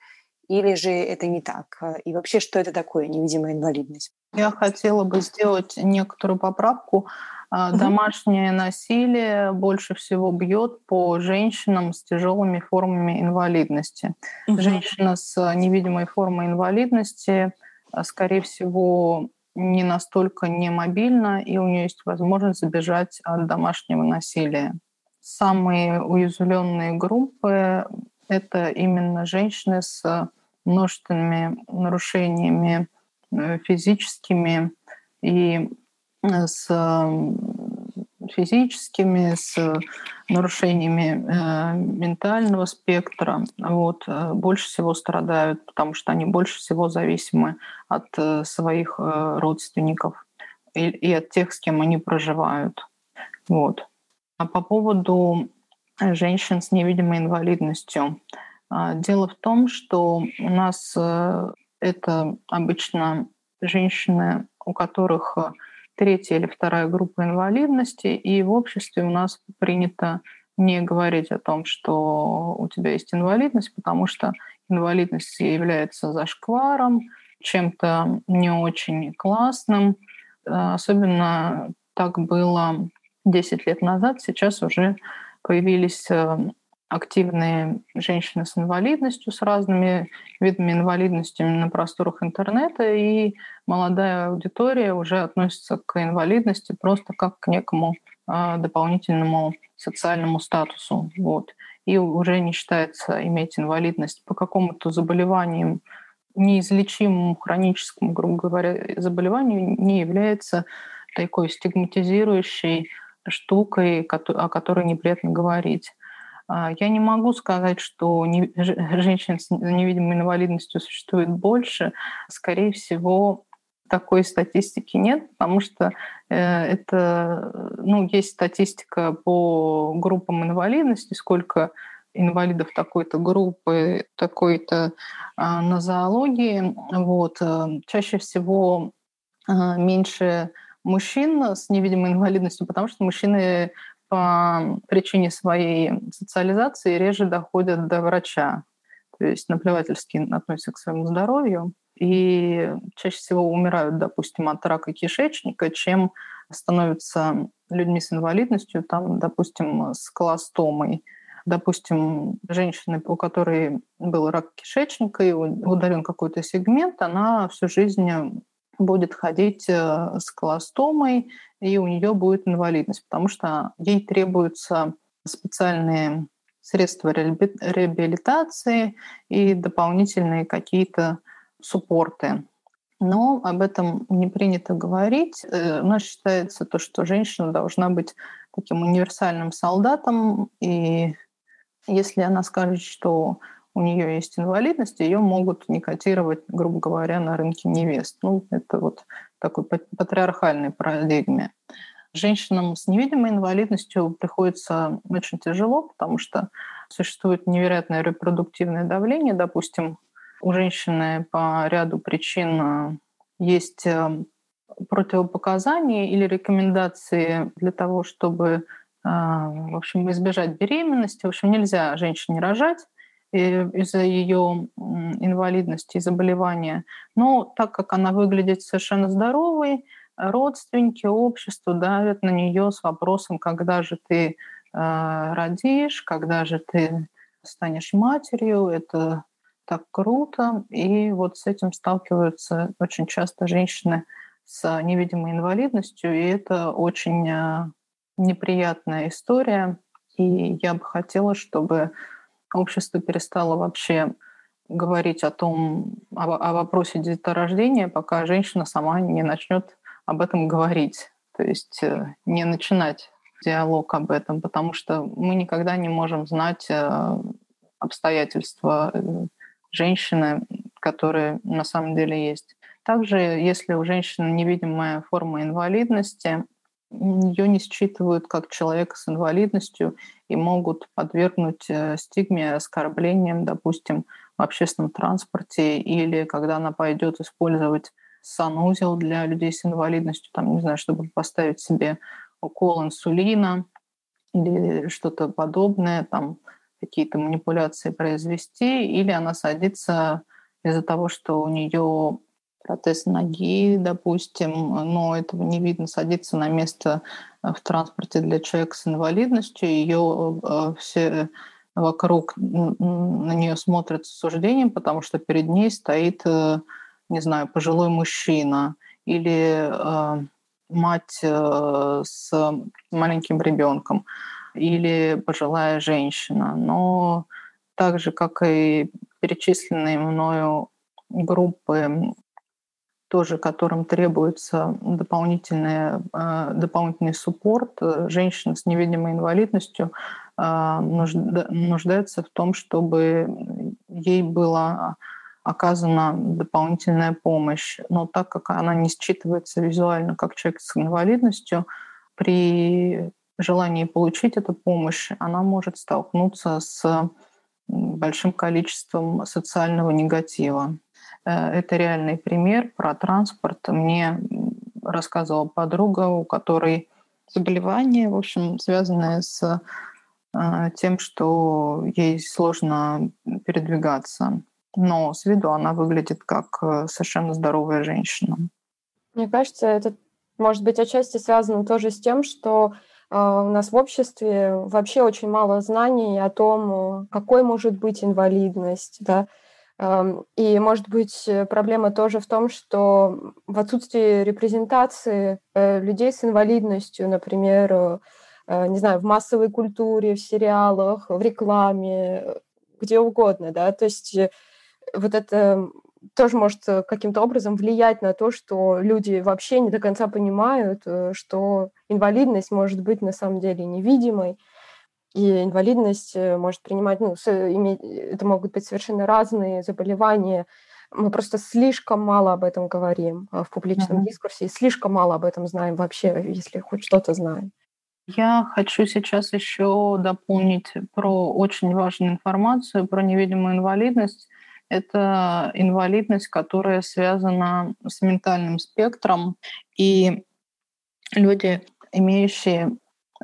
или же это не так? И вообще, что это такое невидимая инвалидность? Я хотела бы сделать некоторую поправку. Угу. Домашнее насилие больше всего бьет по женщинам с тяжелыми формами инвалидности. Угу. Женщина с невидимой формой инвалидности, а, скорее всего, не настолько немобильна, и у нее есть возможность забежать от домашнего насилия. Самые уязвленные группы — это именно женщины с множественными нарушениями э, физическими и с физическими, с нарушениями э, ментального спектра, вот, э, больше всего страдают, потому что они больше всего зависимы от э, своих э, родственников и, и от тех, с кем они проживают. Вот. А по поводу женщин с невидимой инвалидностью. А, дело в том, что у нас э, это обычно женщины, у которых третья или вторая группа инвалидности, и в обществе у нас принято не говорить о том, что у тебя есть инвалидность, потому что инвалидность является зашкваром, чем-то не очень классным. Э, особенно так было 10 лет назад. Сейчас уже появились э, активные женщины с инвалидностью, с разными видами инвалидности на просторах интернета, и молодая аудитория уже относится к инвалидности просто как к некому э, дополнительному социальному статусу. Вот. И уже не считается иметь инвалидность по какому-то заболеванию, неизлечимому хроническому, грубо говоря, заболеванию не является такой стигматизирующей штукой, о которой неприятно говорить. А, я не могу сказать, что не, женщин с невидимой инвалидностью существует больше. Скорее всего, такой статистики нет, потому что э, это, ну, есть статистика по группам инвалидности, сколько инвалидов такой-то группы, такой-то э, нозологии. Вот. Э, чаще всего э, меньше мужчин с невидимой инвалидностью, потому что мужчины по причине своей социализации реже доходят до врача. То есть наплевательски относятся к своему здоровью и чаще всего умирают, допустим, от рака кишечника, чем становятся людьми с инвалидностью, там, допустим, с колостомой. Допустим, женщина, у которой был рак кишечника и удален какой-то сегмент, она всю жизнь будет ходить э, с колостомой, и у нее будет инвалидность, потому что ей требуются специальные средства реабилитации и дополнительные какие-то суппорты. Но об этом не принято говорить. Э, у нас считается то, что женщина должна быть таким универсальным солдатом, и если она скажет, что у нее есть инвалидность, ее могут не котировать, грубо говоря, на рынке невест. Ну, это вот такой патриархальной парадигме. Женщинам с невидимой инвалидностью приходится очень тяжело, потому что существует невероятное репродуктивное давление. Допустим, у женщины по ряду причин э, есть э, противопоказания или рекомендации для того, чтобы э, в общем, избежать беременности. В общем, нельзя женщине рожать из-за ее инвалидности и заболевания. Но так как она выглядит совершенно здоровой, родственники, общество давят на нее с вопросом, когда же ты э, родишь, когда же ты станешь матерью. Это так круто. И вот с этим сталкиваются очень часто женщины с невидимой инвалидностью, и это очень э, неприятная история. И я бы хотела, чтобы общество перестало вообще говорить о том, о, о вопросе деторождения, пока женщина сама не начнет об этом говорить. То есть э, не начинать диалог об этом, потому что мы никогда не можем знать э, обстоятельства э, женщины, которые на самом деле есть. Также, если у женщины невидимая форма инвалидности, ее не считывают как человека с инвалидностью и могут подвергнуть э, стигме, оскорблениям, допустим, в общественном транспорте или когда она пойдет использовать санузел для людей с инвалидностью, там, не знаю, чтобы поставить себе укол инсулина или что-то подобное, там какие-то манипуляции произвести, или она садится из-за того, что у нее протез ноги, допустим, но этого не видно, садится на место в транспорте для человека с инвалидностью, ее э, все вокруг на нее смотрят с осуждением, потому что перед ней стоит, э, не знаю, пожилой мужчина или э, мать э, с маленьким ребенком или пожилая женщина. Но так же, как и перечисленные мною группы, тоже которым требуется дополнительный, дополнительный суппорт, женщины с невидимой инвалидностью нуждаются в том, чтобы ей была оказана дополнительная помощь. Но так как она не считывается визуально как человек с инвалидностью, при желании получить эту помощь она может столкнуться с большим количеством социального негатива. Э, это реальный пример про транспорт. Мне рассказывала подруга, у которой заболевание, в общем, связанное с э, тем, что ей сложно передвигаться но с виду она выглядит как э, совершенно здоровая женщина. Мне кажется, это может быть отчасти связано тоже с тем, что у нас в обществе вообще очень мало знаний о том, какой может быть инвалидность, да, и, может быть, проблема тоже в том, что в отсутствии репрезентации э, людей с инвалидностью, например, не знаю, в массовой культуре, в сериалах, в рекламе, где угодно, да, то есть вот это тоже может э, каким-то образом влиять на то, что люди вообще не до конца понимают, э, что инвалидность может быть на самом деле невидимой, и инвалидность э, может принимать, ну, иметь, это могут быть совершенно разные заболевания. Мы просто слишком мало об этом говорим в публичном mm-hmm. дискурсе, и слишком мало об этом знаем вообще, если хоть что-то знаем. Я хочу сейчас еще дополнить про очень важную информацию про невидимую инвалидность это инвалидность, которая связана с ментальным спектром. И люди, имеющие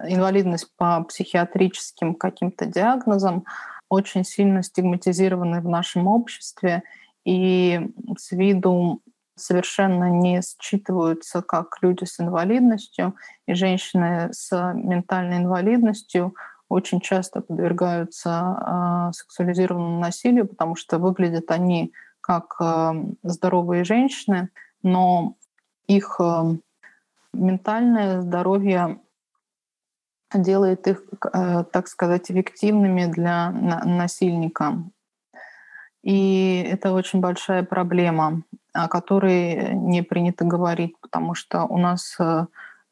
инвалидность по психиатрическим каким-то диагнозам, очень сильно стигматизированы в нашем обществе и с виду совершенно не считываются как люди с инвалидностью, и женщины с ментальной инвалидностью очень часто подвергаются э, сексуализированному насилию, потому что выглядят они как э, здоровые женщины, но их э, ментальное здоровье делает их, э, так сказать, эффективными для на- насильника. И это очень большая проблема, о которой не принято говорить, потому что у нас э,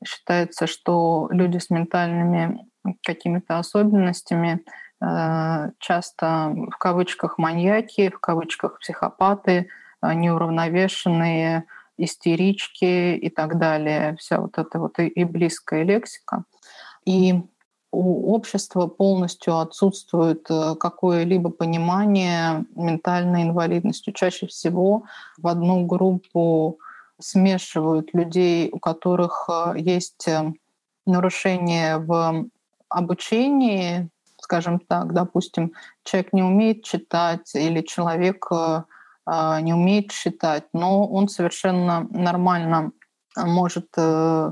считается, что люди с ментальными какими-то особенностями, э, часто в кавычках маньяки, в кавычках психопаты, неуравновешенные, истерички и так далее. Вся вот эта вот и близкая лексика. И у общества полностью отсутствует э, какое-либо понимание ментальной инвалидности. Чаще всего в одну группу смешивают людей, у которых есть нарушение в обучении, скажем так, допустим, человек не умеет читать или человек э, не умеет читать, но он совершенно нормально может э,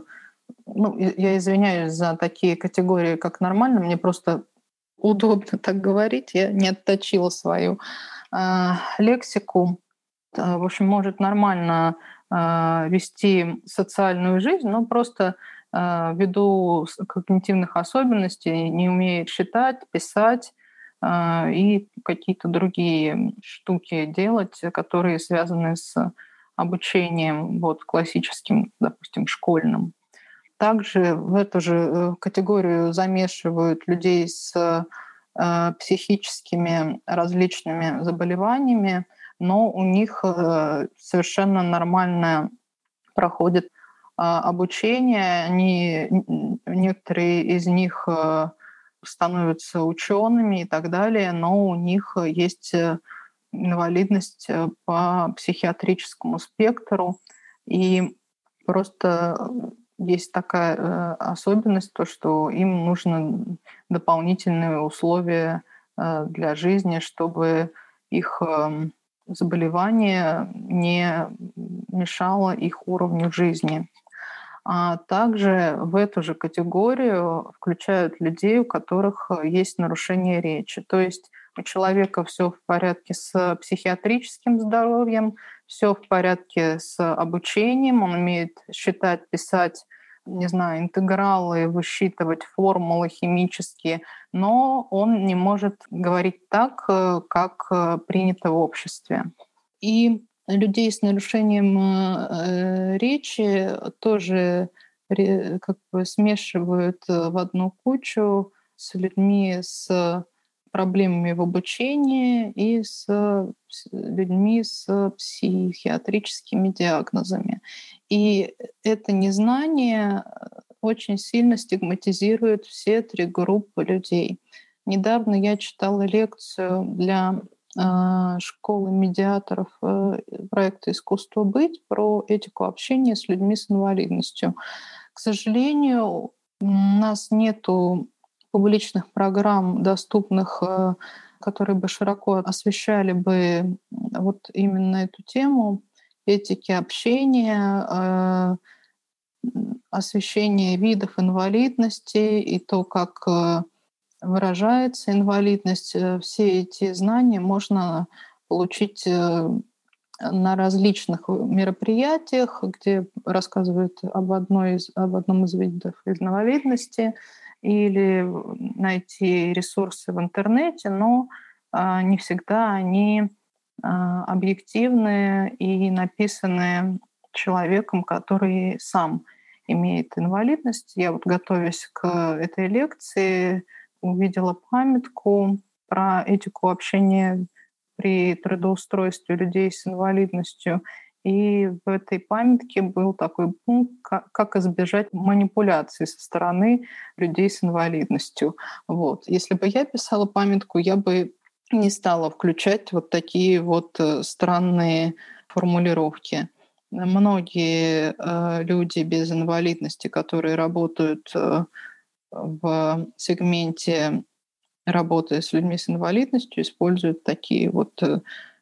ну, я извиняюсь за такие категории, как нормально, мне просто удобно так говорить, я не отточила свою э, лексику. Э, в общем, может нормально э, вести социальную жизнь, но просто а, ввиду когнитивных особенностей не умеет считать, писать а, и какие-то другие штуки делать, которые связаны с обучением вот, классическим, допустим, школьным. Также в эту же категорию замешивают людей с психическими различными заболеваниями, но у них совершенно нормально проходит обучение. Они, некоторые из них становятся учеными и так далее, но у них есть э, инвалидность э, по психиатрическому спектру. И просто есть такая э, особенность, то, что им нужно дополнительные условия для жизни, чтобы их эм, заболевание не мешало их уровню жизни. А также в эту же категорию включают людей, у которых э, есть нарушение речи. То есть у человека все в порядке с психиатрическим здоровьем, все в порядке с обучением, он умеет считать, писать, не знаю, интегралы, высчитывать формулы химические, но он не может говорить так, э, как э, принято в обществе. И людей с нарушением э, речи тоже как бы смешивают э, в одну кучу с людьми с проблемами в обучении и с людьми с психиатрическими диагнозами. И это незнание очень сильно стигматизирует все три группы людей. Недавно я читала лекцию для а, школы медиаторов э, проекта «Искусство быть» про этику общения с людьми с инвалидностью. К сожалению, у нас нет публичных программ, доступных, э, которые бы широко освещали бы вот именно эту тему этики общения, э, освещение видов инвалидности и то, как выражается инвалидность, э, все эти знания можно получить э, на различных мероприятиях, где рассказывают об, одной из, об одном из видов инвалидности, или найти ресурсы в интернете, но а, не всегда они а, объективны и написаны человеком, который сам имеет инвалидность. Я вот готовясь к этой лекции, увидела памятку про этику общения при трудоустройстве людей с инвалидностью. И в этой памятке был такой пункт, как избежать манипуляции со стороны людей с инвалидностью. Вот. Если бы я писала памятку, я бы не стала включать вот такие вот э, странные формулировки. Многие э, люди без инвалидности, которые работают э, в сегменте работы с людьми с инвалидностью используют такие вот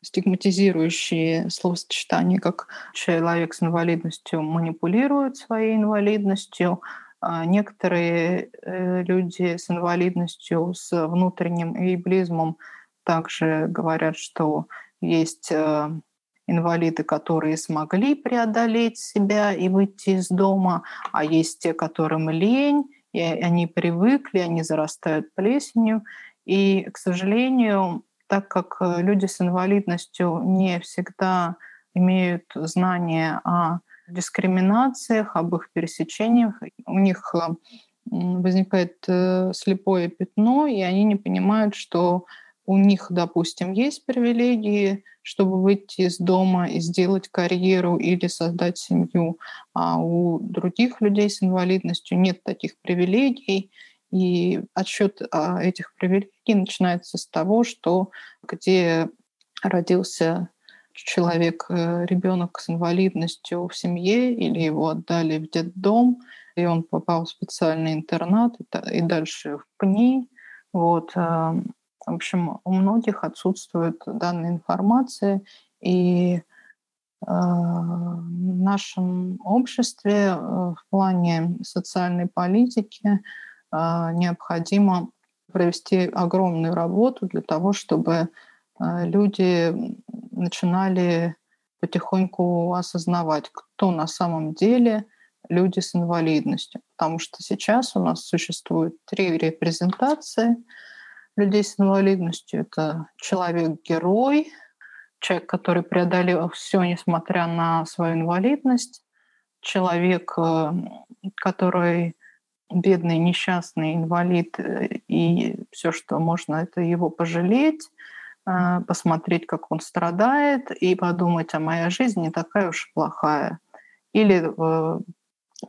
стигматизирующие словосочетания, как человек с инвалидностью манипулирует своей инвалидностью, а некоторые э, люди с инвалидностью, с внутренним эйблизмом также говорят, что есть э, инвалиды, которые смогли преодолеть себя и выйти из дома, а есть те, которым лень, и они привыкли, они зарастают плесенью. И, к сожалению, так как э, люди с инвалидностью не всегда имеют знания о дискриминациях, об их пересечениях, у них э, возникает э, слепое пятно, и они не понимают, что у них, допустим, есть привилегии, чтобы выйти из дома и сделать карьеру или создать семью, а у других людей с инвалидностью нет таких привилегий. И отсчет а, этих привилегий начинается с того, что где родился человек, э, ребенок с инвалидностью в семье, или его отдали в детдом, и он попал в специальный интернат, и дальше в ПНИ. Вот. В общем, у многих отсутствует данная информация, и э, в нашем обществе э, в плане социальной политики необходимо провести огромную работу для того, чтобы люди начинали потихоньку осознавать, кто на самом деле люди с инвалидностью. Потому что сейчас у нас существует три репрезентации – людей с инвалидностью. Это человек-герой, человек, который преодолел все, несмотря на свою инвалидность, человек, э, который бедный, несчастный инвалид, э, и все, что можно, это его пожалеть, э, посмотреть, как он страдает, и подумать, а моя жизнь не такая уж плохая. Или в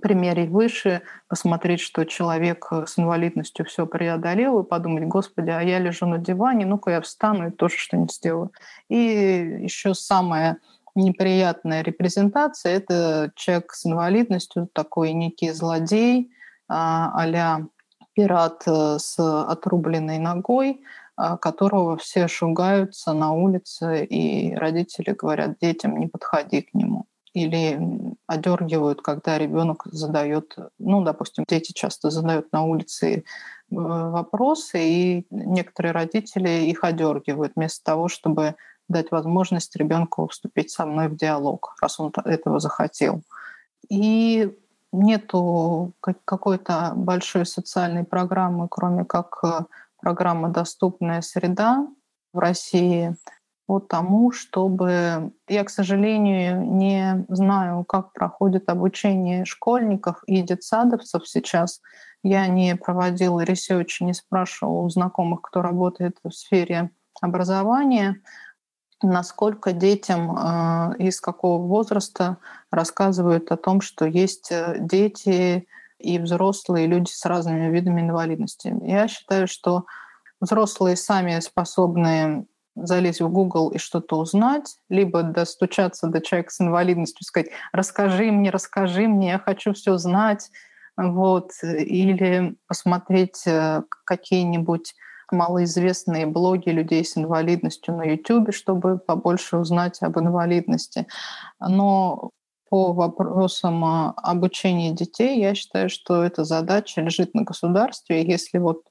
примере выше посмотреть, что человек с инвалидностью все преодолел, и подумать, господи, а я лежу на диване, ну-ка я встану и тоже что-нибудь сделаю. И еще самое неприятная репрезентация – это человек с инвалидностью, такой некий злодей, а пират э, с отрубленной ногой, а, которого все шугаются на улице, и родители говорят детям, не подходи к нему. Или одергивают, когда ребенок задает, ну, допустим, дети часто задают на улице э, вопросы, и некоторые родители их одергивают вместо того, чтобы дать возможность ребенку вступить со мной в диалог, раз он этого захотел. И нету какой-то большой социальной программы, кроме как э, программа «Доступная среда» в России по тому, чтобы... Я, к сожалению, не знаю, как проходит обучение школьников и детсадовцев сейчас. Я не проводила research, не спрашивала у знакомых, кто работает в сфере образования насколько детям э, из какого возраста рассказывают о том, что есть э, дети и взрослые люди с разными видами инвалидности. Я считаю, что взрослые сами способны залезть в Google и что-то узнать, либо достучаться до человека с инвалидностью, сказать, расскажи мне, расскажи мне, я хочу все знать, вот, или посмотреть э, какие-нибудь малоизвестные блоги людей с инвалидностью на YouTube, чтобы побольше узнать об инвалидности. Но по вопросам а, обучения детей, я считаю, что эта задача лежит на государстве. Если вот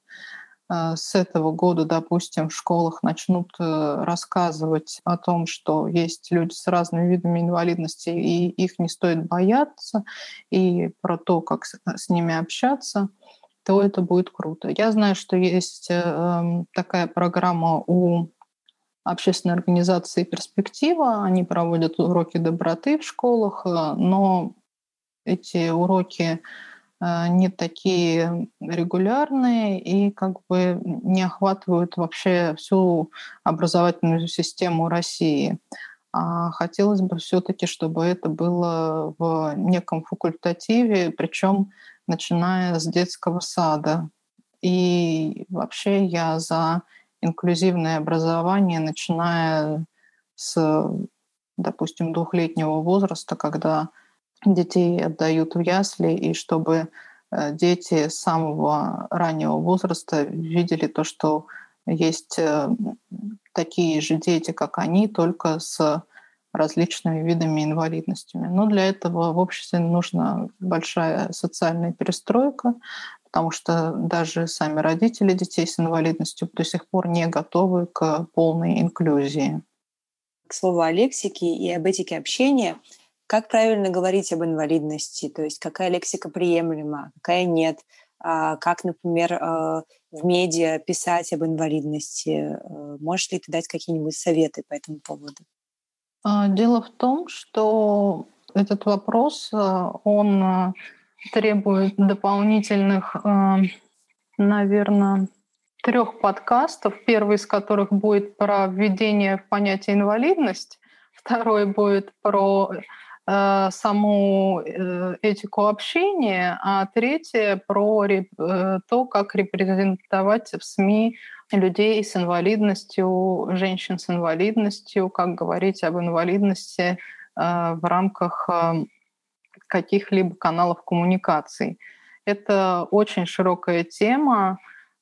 а, с этого года, допустим, в школах начнут э, рассказывать о том, что есть люди с разными видами инвалидности, и их не стоит бояться, и про то, как с ними общаться – то это будет круто. Я знаю, что есть э, такая программа у общественной организации «Перспектива». Они проводят уроки доброты в школах, э, но эти уроки э, не такие регулярные и как бы не охватывают вообще всю образовательную систему России. А хотелось бы все-таки, чтобы это было в неком факультативе, причем начиная с детского сада. И вообще я за инклюзивное образование, начиная с, допустим, двухлетнего возраста, когда детей отдают в ясли, и чтобы э, дети с самого раннего возраста видели то, что есть э, такие же дети, как они, только с различными видами инвалидностями. Но для этого в обществе нужна большая социальная перестройка, потому что даже сами родители детей с инвалидностью до сих пор не готовы к полной инклюзии. К слову о лексике и об этике общения, как правильно говорить об инвалидности? То есть какая лексика приемлема, какая нет? А как, например, э, в медиа писать об инвалидности? Э, можешь ли ты дать какие-нибудь советы по этому поводу? А, дело в том, что этот вопрос, а, он а, требует дополнительных, наверное, трех подкастов, первый из которых будет про введение в понятие инвалидность, второй будет про э, саму э, этику общения, а третье про э, то, как репрезентовать в СМИ людей с инвалидностью, женщин с инвалидностью, как говорить об инвалидности э, в рамках э, каких-либо каналов коммуникаций. Это очень широкая тема.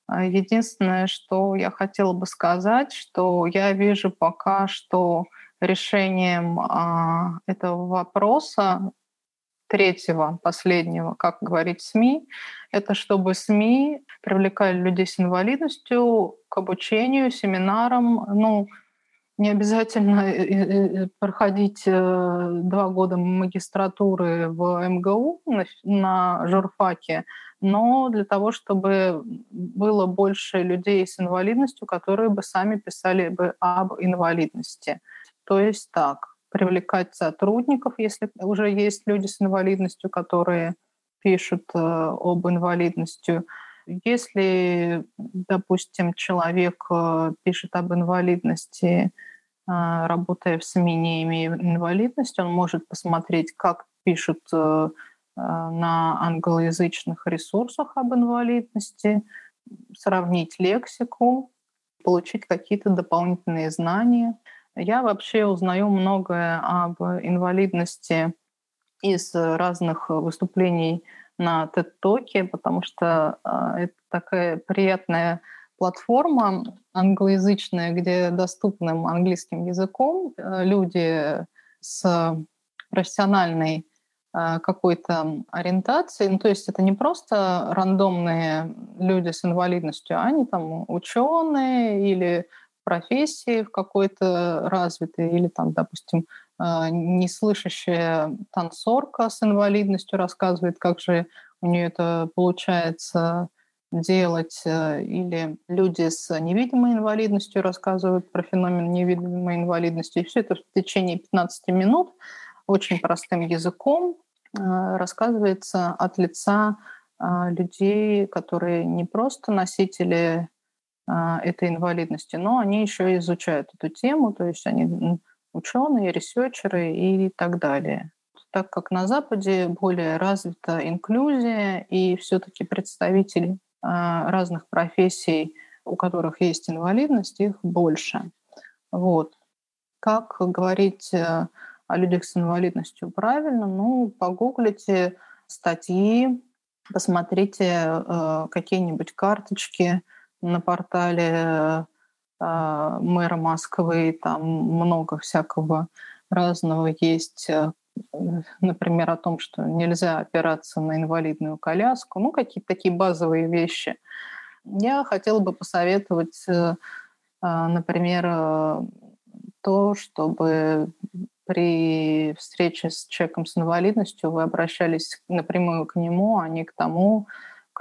Единственное, что я хотела бы сказать, что я вижу пока, что решением этого вопроса третьего, последнего, как говорить СМИ, это чтобы СМИ привлекали людей с инвалидностью к обучению, семинарам. Ну, не обязательно э, э, э, проходить два года магистратуры в МГУ на журфаке, но для того, чтобы было больше людей с инвалидностью, которые бы сами писали бы об инвалидности. То есть так, привлекать сотрудников, если уже есть люди с инвалидностью, которые пишут об инвалидности. Если, допустим, человек пишет об инвалидности, работая в СМИ, не имея инвалидности, он может посмотреть, как пишут на англоязычных ресурсах об инвалидности, сравнить лексику, получить какие-то дополнительные знания. Я вообще узнаю многое об инвалидности из разных выступлений на TED-токе, потому что а, это такая приятная платформа англоязычная, где доступным английским языком э, люди с профессиональной а, какой-то ориентации. Ну, то есть это не просто рандомные люди с инвалидностью, а они там ученые или профессии в какой-то развитой, или там, допустим, а, неслышащая танцорка с инвалидностью рассказывает, как же у нее это получается делать, э, или люди с невидимой инвалидностью рассказывают про феномен невидимой инвалидности. И все это в течение 15 минут очень простым языком э, рассказывается от лица э, людей, которые не просто носители этой инвалидности, но они еще изучают эту тему, то есть они ученые, ресерчеры и так далее. Так как на Западе более развита инклюзия и все-таки представители разных профессий, у которых есть инвалидность, их больше. Вот. Как говорить о людях с инвалидностью правильно, ну, погуглите статьи, посмотрите э, какие-нибудь карточки на портале э, мэра Москвы, там много всякого разного есть, э, например, о том, что нельзя опираться на инвалидную коляску, ну, какие-то такие базовые вещи. Я хотела бы посоветовать, э, э, например, э, то, чтобы при встрече с человеком с инвалидностью вы обращались напрямую к нему, а не к тому,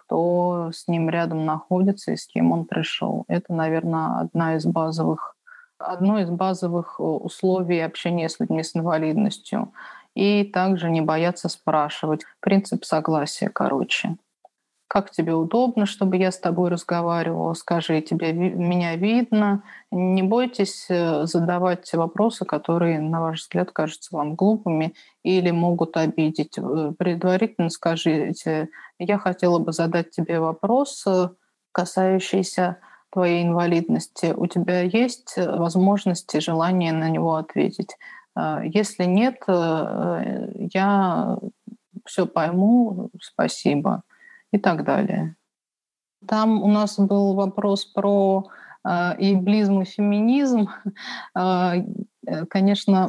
кто с ним рядом находится и с кем он пришел. Это, наверное, одна из базовых, одно из базовых э, условий общения с людьми с инвалидностью. И также не бояться спрашивать. Принцип согласия, короче как тебе удобно, чтобы я с тобой разговаривала, скажи, тебе меня видно. Не бойтесь э, задавать вопросы, которые, на ваш взгляд, кажутся вам глупыми или могут обидеть. Э, предварительно скажите, я хотела бы задать тебе вопрос, э, касающийся твоей инвалидности. У тебя есть возможность и желание на него ответить? Если нет, я все пойму, спасибо и так далее. Там у нас был вопрос про э, иблизм и феминизм. [laughs] Э, конечно,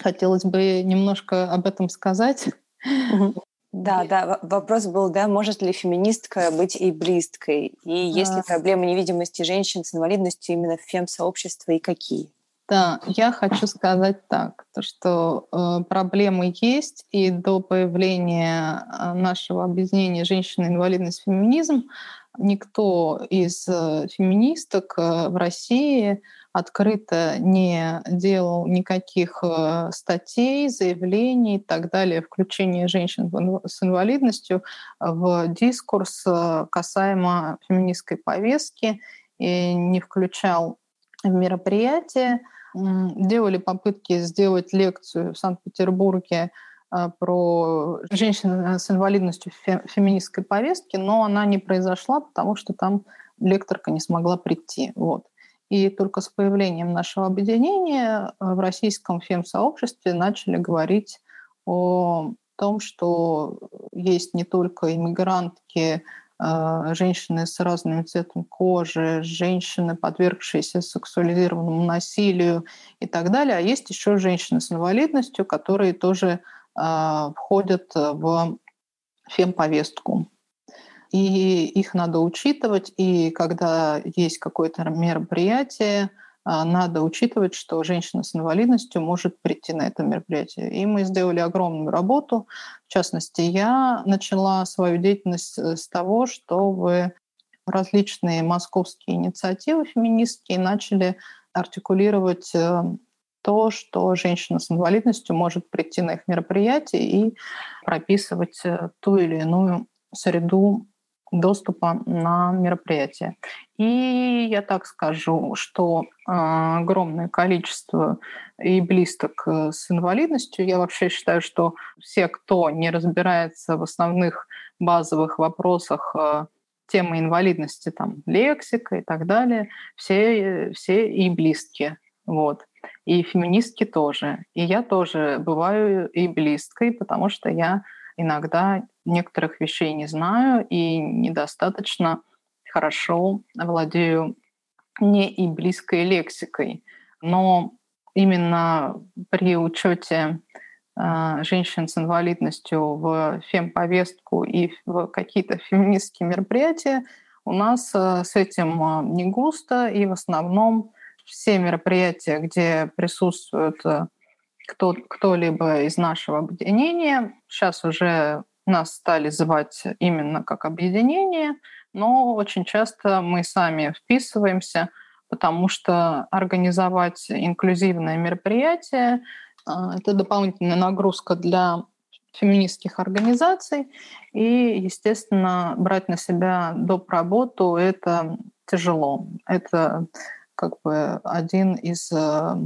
хотелось бы немножко об этом сказать. [laughs] Да, да, вопрос был, да, может ли феминистка быть эйблисткой? И есть ли проблемы невидимости женщин с инвалидностью именно в фем-сообществе и какие? Да, я хочу сказать так, то, что э, проблемы есть, и до появления э, нашего объединения «Женщина-инвалидность, феминизм» никто из э, феминисток э, в России открыто не делал никаких э, статей, заявлений и так далее, включение женщин с инвалидностью в дискурс э, касаемо феминистской повестки и не включал в мероприятие делали попытки сделать лекцию в Санкт-Петербурге а, про женщин с инвалидностью в феминистской повестке, но она не произошла, потому что там лекторка не смогла прийти. Вот. И только с появлением нашего объединения а, в российском фем-сообществе начали говорить о том, что есть не только иммигрантки женщины с разным цветом кожи, женщины, подвергшиеся сексуализированному насилию и так далее. А есть еще женщины с инвалидностью, которые тоже э, входят в фемповестку. И их надо учитывать, и когда есть какое-то мероприятие, а, надо учитывать, что женщина с инвалидностью может прийти на это мероприятие. И мы сделали огромную работу. В частности, я начала свою деятельность э, с того, чтобы различные московские инициативы феминистские начали артикулировать э, то, что женщина с инвалидностью может прийти на их мероприятие и прописывать э, ту или иную среду доступа на мероприятие. И я так скажу, что э, огромное количество и близок э, с инвалидностью. Я вообще считаю, что все, кто не разбирается в основных базовых вопросах э, темы инвалидности, там, лексика и так далее, все, все и близкие. Вот. И феминистки тоже. И я тоже бываю и близкой, потому что я иногда некоторых вещей не знаю и недостаточно хорошо владею не и близкой лексикой. Но именно при учете э, женщин с инвалидностью в фемповестку и в какие-то [laughs] феминистские мероприятия у нас э, с этим э, не густо, и в основном все мероприятия, где присутствуют кто, кто-либо из нашего объединения. Сейчас уже нас стали звать именно как объединение, но очень часто мы сами вписываемся, потому что организовать инклюзивное мероприятие а, — это дополнительная нагрузка для феминистских организаций, и, естественно, брать на себя доп. работу — это тяжело. Это как бы один из э,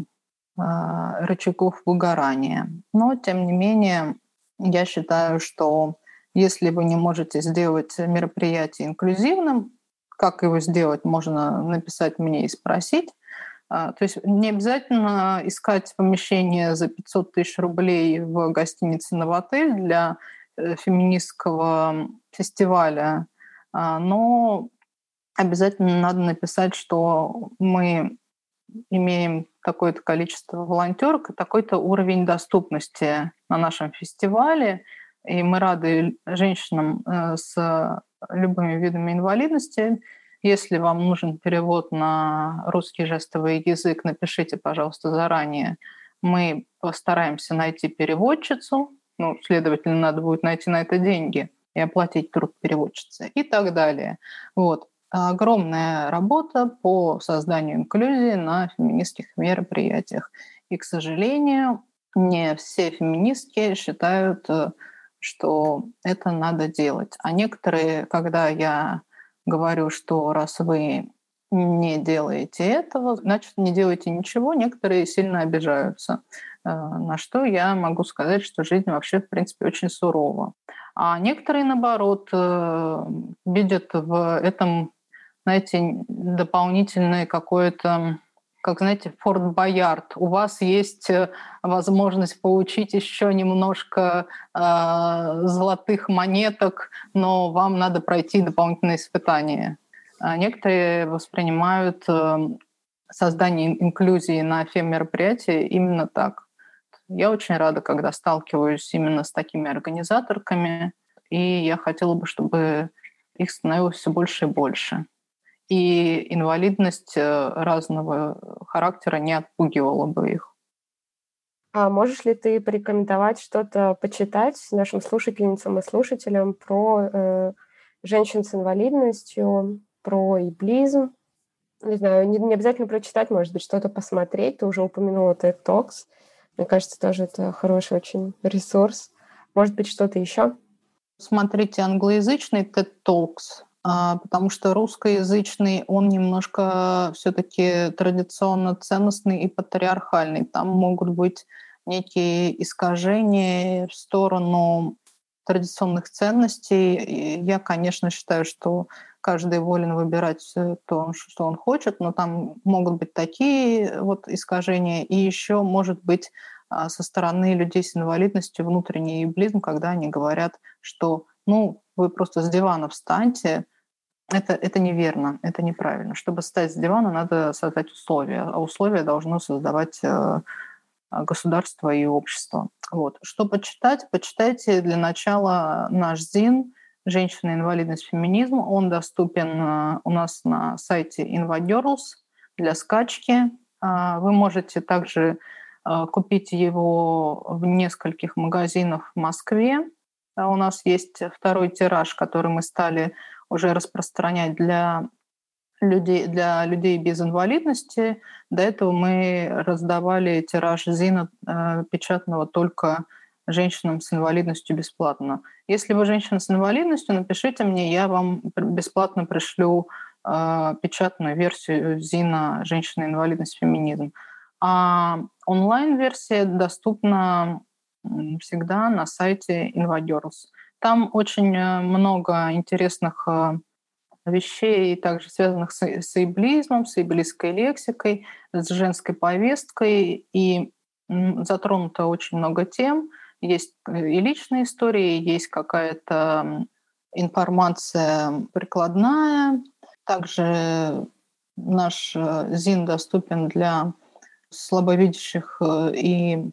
а, рычагов выгорания. Но, тем не менее, я считаю, что если вы не можете сделать мероприятие инклюзивным, как его сделать, можно написать мне и спросить. А, то есть не обязательно искать помещение за 500 тысяч рублей в гостинице «Новотель» для э, феминистского фестиваля, а, но обязательно надо написать, что мы имеем такое-то количество волонтерок такой-то уровень доступности на нашем фестивале. И мы рады женщинам э, с любыми видами инвалидности. Если вам нужен перевод на русский жестовый язык, напишите, пожалуйста, заранее. Мы постараемся найти переводчицу. Ну, следовательно, надо будет найти на это деньги и оплатить труд переводчицы и так далее. Вот огромная работа по созданию инклюзии на феминистских мероприятиях. И, к сожалению, не все феминистки считают, э, что это надо делать. А некоторые, когда я говорю, что раз вы не делаете этого, значит, не делаете ничего, некоторые сильно обижаются. Э, на что я могу сказать, что жизнь вообще, в принципе, очень сурова. А некоторые, наоборот, э, видят в этом знаете, дополнительное какое-то как, знаете, Форт Боярд, у вас есть э, возможность получить еще немножко э, золотых монеток, но вам надо пройти дополнительные испытания. А некоторые воспринимают э, создание инклюзии на фем-мероприятии именно так. Я очень рада, когда сталкиваюсь именно с такими организаторками, и я хотела бы, чтобы их становилось все больше и больше и инвалидность э, разного характера не отпугивала бы их. А можешь ли ты порекомендовать что-то почитать нашим слушательницам и слушателям про э, женщин с инвалидностью, про иблизм? Не знаю, не, не обязательно прочитать, может быть, что-то посмотреть. Ты уже упомянула TED Talks. Мне кажется, тоже это хороший очень ресурс. Может быть, что-то еще? Смотрите англоязычный TED Talks потому что русскоязычный, он немножко все-таки традиционно ценностный и патриархальный. Там могут быть некие искажения в сторону традиционных ценностей. И я, конечно, считаю, что каждый волен выбирать то, что он хочет, но там могут быть такие вот искажения, и еще может быть а, со стороны людей с инвалидностью внутренний эйблизм, когда они говорят, что ну, вы просто с дивана встаньте, это, это неверно, это неправильно. Чтобы встать с дивана, надо создать условия, а условия должно создавать э, государство и общество. Вот. Что почитать? Почитайте для начала наш ЗИН «Женщина, инвалидность, феминизм». Он доступен э, у нас на сайте InvaGirls для скачки. А, вы можете также э, купить его в нескольких магазинах в Москве. А у нас есть второй тираж, который мы стали уже распространять для людей, для людей без инвалидности. До этого мы раздавали тираж ЗИНа э, печатного только женщинам с инвалидностью бесплатно. Если вы женщина с инвалидностью, напишите мне, я вам бесплатно пришлю э, печатную версию ЗИНа «Женщина, инвалидность, феминизм». А онлайн-версия доступна всегда на сайте InvaGirls. Там очень э, много интересных э, вещей, также связанных с, с эйблизмом, с эйблистской лексикой, с женской повесткой. И затронуто очень много тем. Есть э, и личные истории, есть какая-то информация прикладная. Также наш ЗИН доступен для слабовидящих и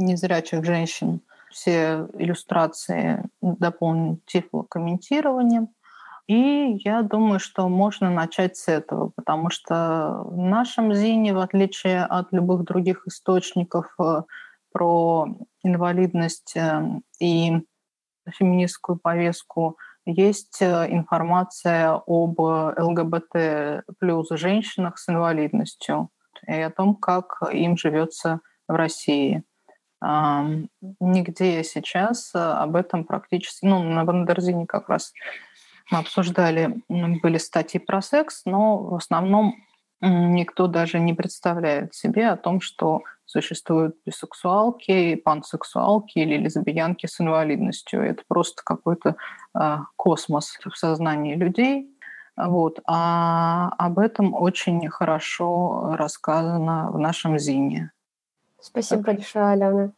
незрячих женщин. Все иллюстрации дополнены тифлокомментированием. И я думаю, что можно начать с этого, потому что в нашем ЗИНе, в отличие от любых других источников э, про инвалидность э, и феминистскую повестку, есть э, информация об ЛГБТ плюс женщинах с инвалидностью и о том, как им живется в России. Нигде сейчас об этом практически... Ну, на Бандерзине как раз мы обсуждали, были статьи про секс, но в основном никто даже не представляет себе о том, что существуют бисексуалки, пансексуалки или лесбиянки с инвалидностью. Это просто какой-то э, космос в сознании людей. Вот. А об этом очень хорошо рассказано в нашем ЗИНе. Спасибо так. большое, Алена.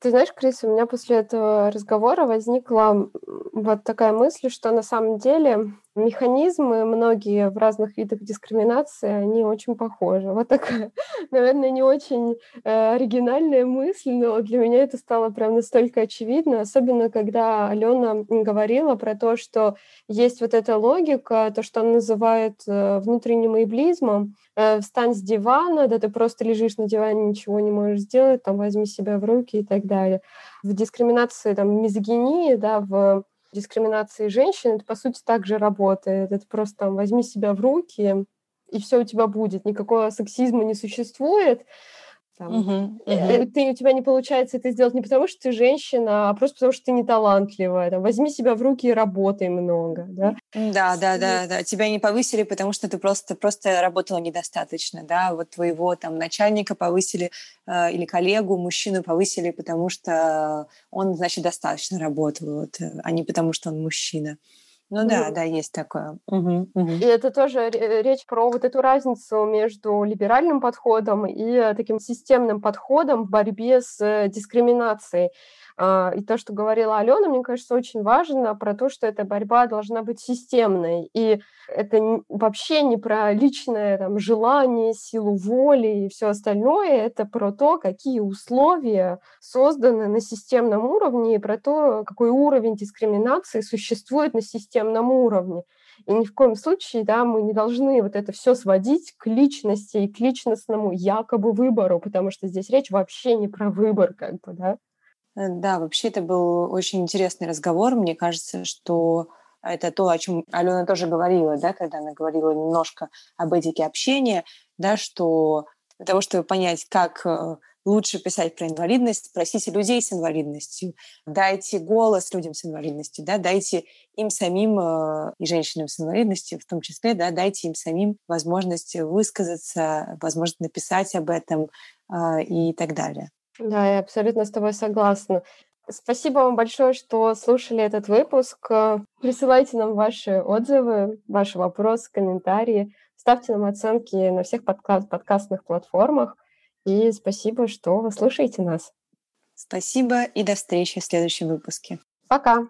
Ты знаешь, Крис, у меня после этого разговора возникла вот такая мысль, что на самом деле механизмы многие в разных видах дискриминации, они очень похожи. Вот такая, [laughs] наверное, не очень э, оригинальная мысль, но для меня это стало прям настолько очевидно, особенно когда Алена говорила про то, что есть вот эта логика, то, что он называет э, внутренним эйблизмом, э, встань с дивана, да ты просто лежишь на диване, ничего не можешь сделать, там возьми себя в руки и так далее. В дискриминации, там, мизогинии, да, в дискриминации женщин, это, по сути, также работает. Это просто там, возьми себя в руки, и все у тебя будет. Никакого сексизма не существует. Там, угу, угу. Ты, у тебя не получается это сделать не потому, что ты женщина, а просто потому, что ты не талантливая. Там, возьми себя в руки и работай много. Да, да, да, да, да. Тебя не повысили, потому что ты просто, просто работала недостаточно. Да? Вот твоего там начальника повысили э, или коллегу, мужчину повысили, потому что он, значит, достаточно работал, вот, а не потому, что он мужчина. Ну да, ну, да, есть такое. Угу, угу. И это тоже речь про вот эту разницу между либеральным подходом и таким системным подходом в борьбе с э, дискриминацией. А, и то, что говорила Алена, мне кажется, очень важно про то, что эта борьба должна быть системной. И это вообще не про личное там, желание, силу воли и все остальное. Это про то, какие условия созданы на системном уровне и про то, какой уровень дискриминации существует на системном уровне. И ни в коем случае да, мы не должны вот это все сводить к личности и к личностному якобы выбору, потому что здесь речь вообще не про выбор, как бы, да. Э, да, вообще это был очень интересный разговор. Мне кажется, что это то, о чем Алена тоже говорила, да, когда она говорила немножко об этике общения, да, что для того, чтобы понять, как э, лучше писать про инвалидность, спросите людей с инвалидностью, дайте голос людям с инвалидностью, да, дайте им самим э, и женщинам с инвалидностью в том числе, да, дайте им самим возможность высказаться, возможность написать об этом и так далее. Да, я абсолютно с тобой согласна. Спасибо вам большое, что слушали этот выпуск. Э, присылайте нам ваши отзывы, ваши вопросы, комментарии. Ставьте нам оценки на всех подка- подкастных платформах. И спасибо, что вы слушаете нас. Спасибо и до встречи в следующем выпуске. Пока.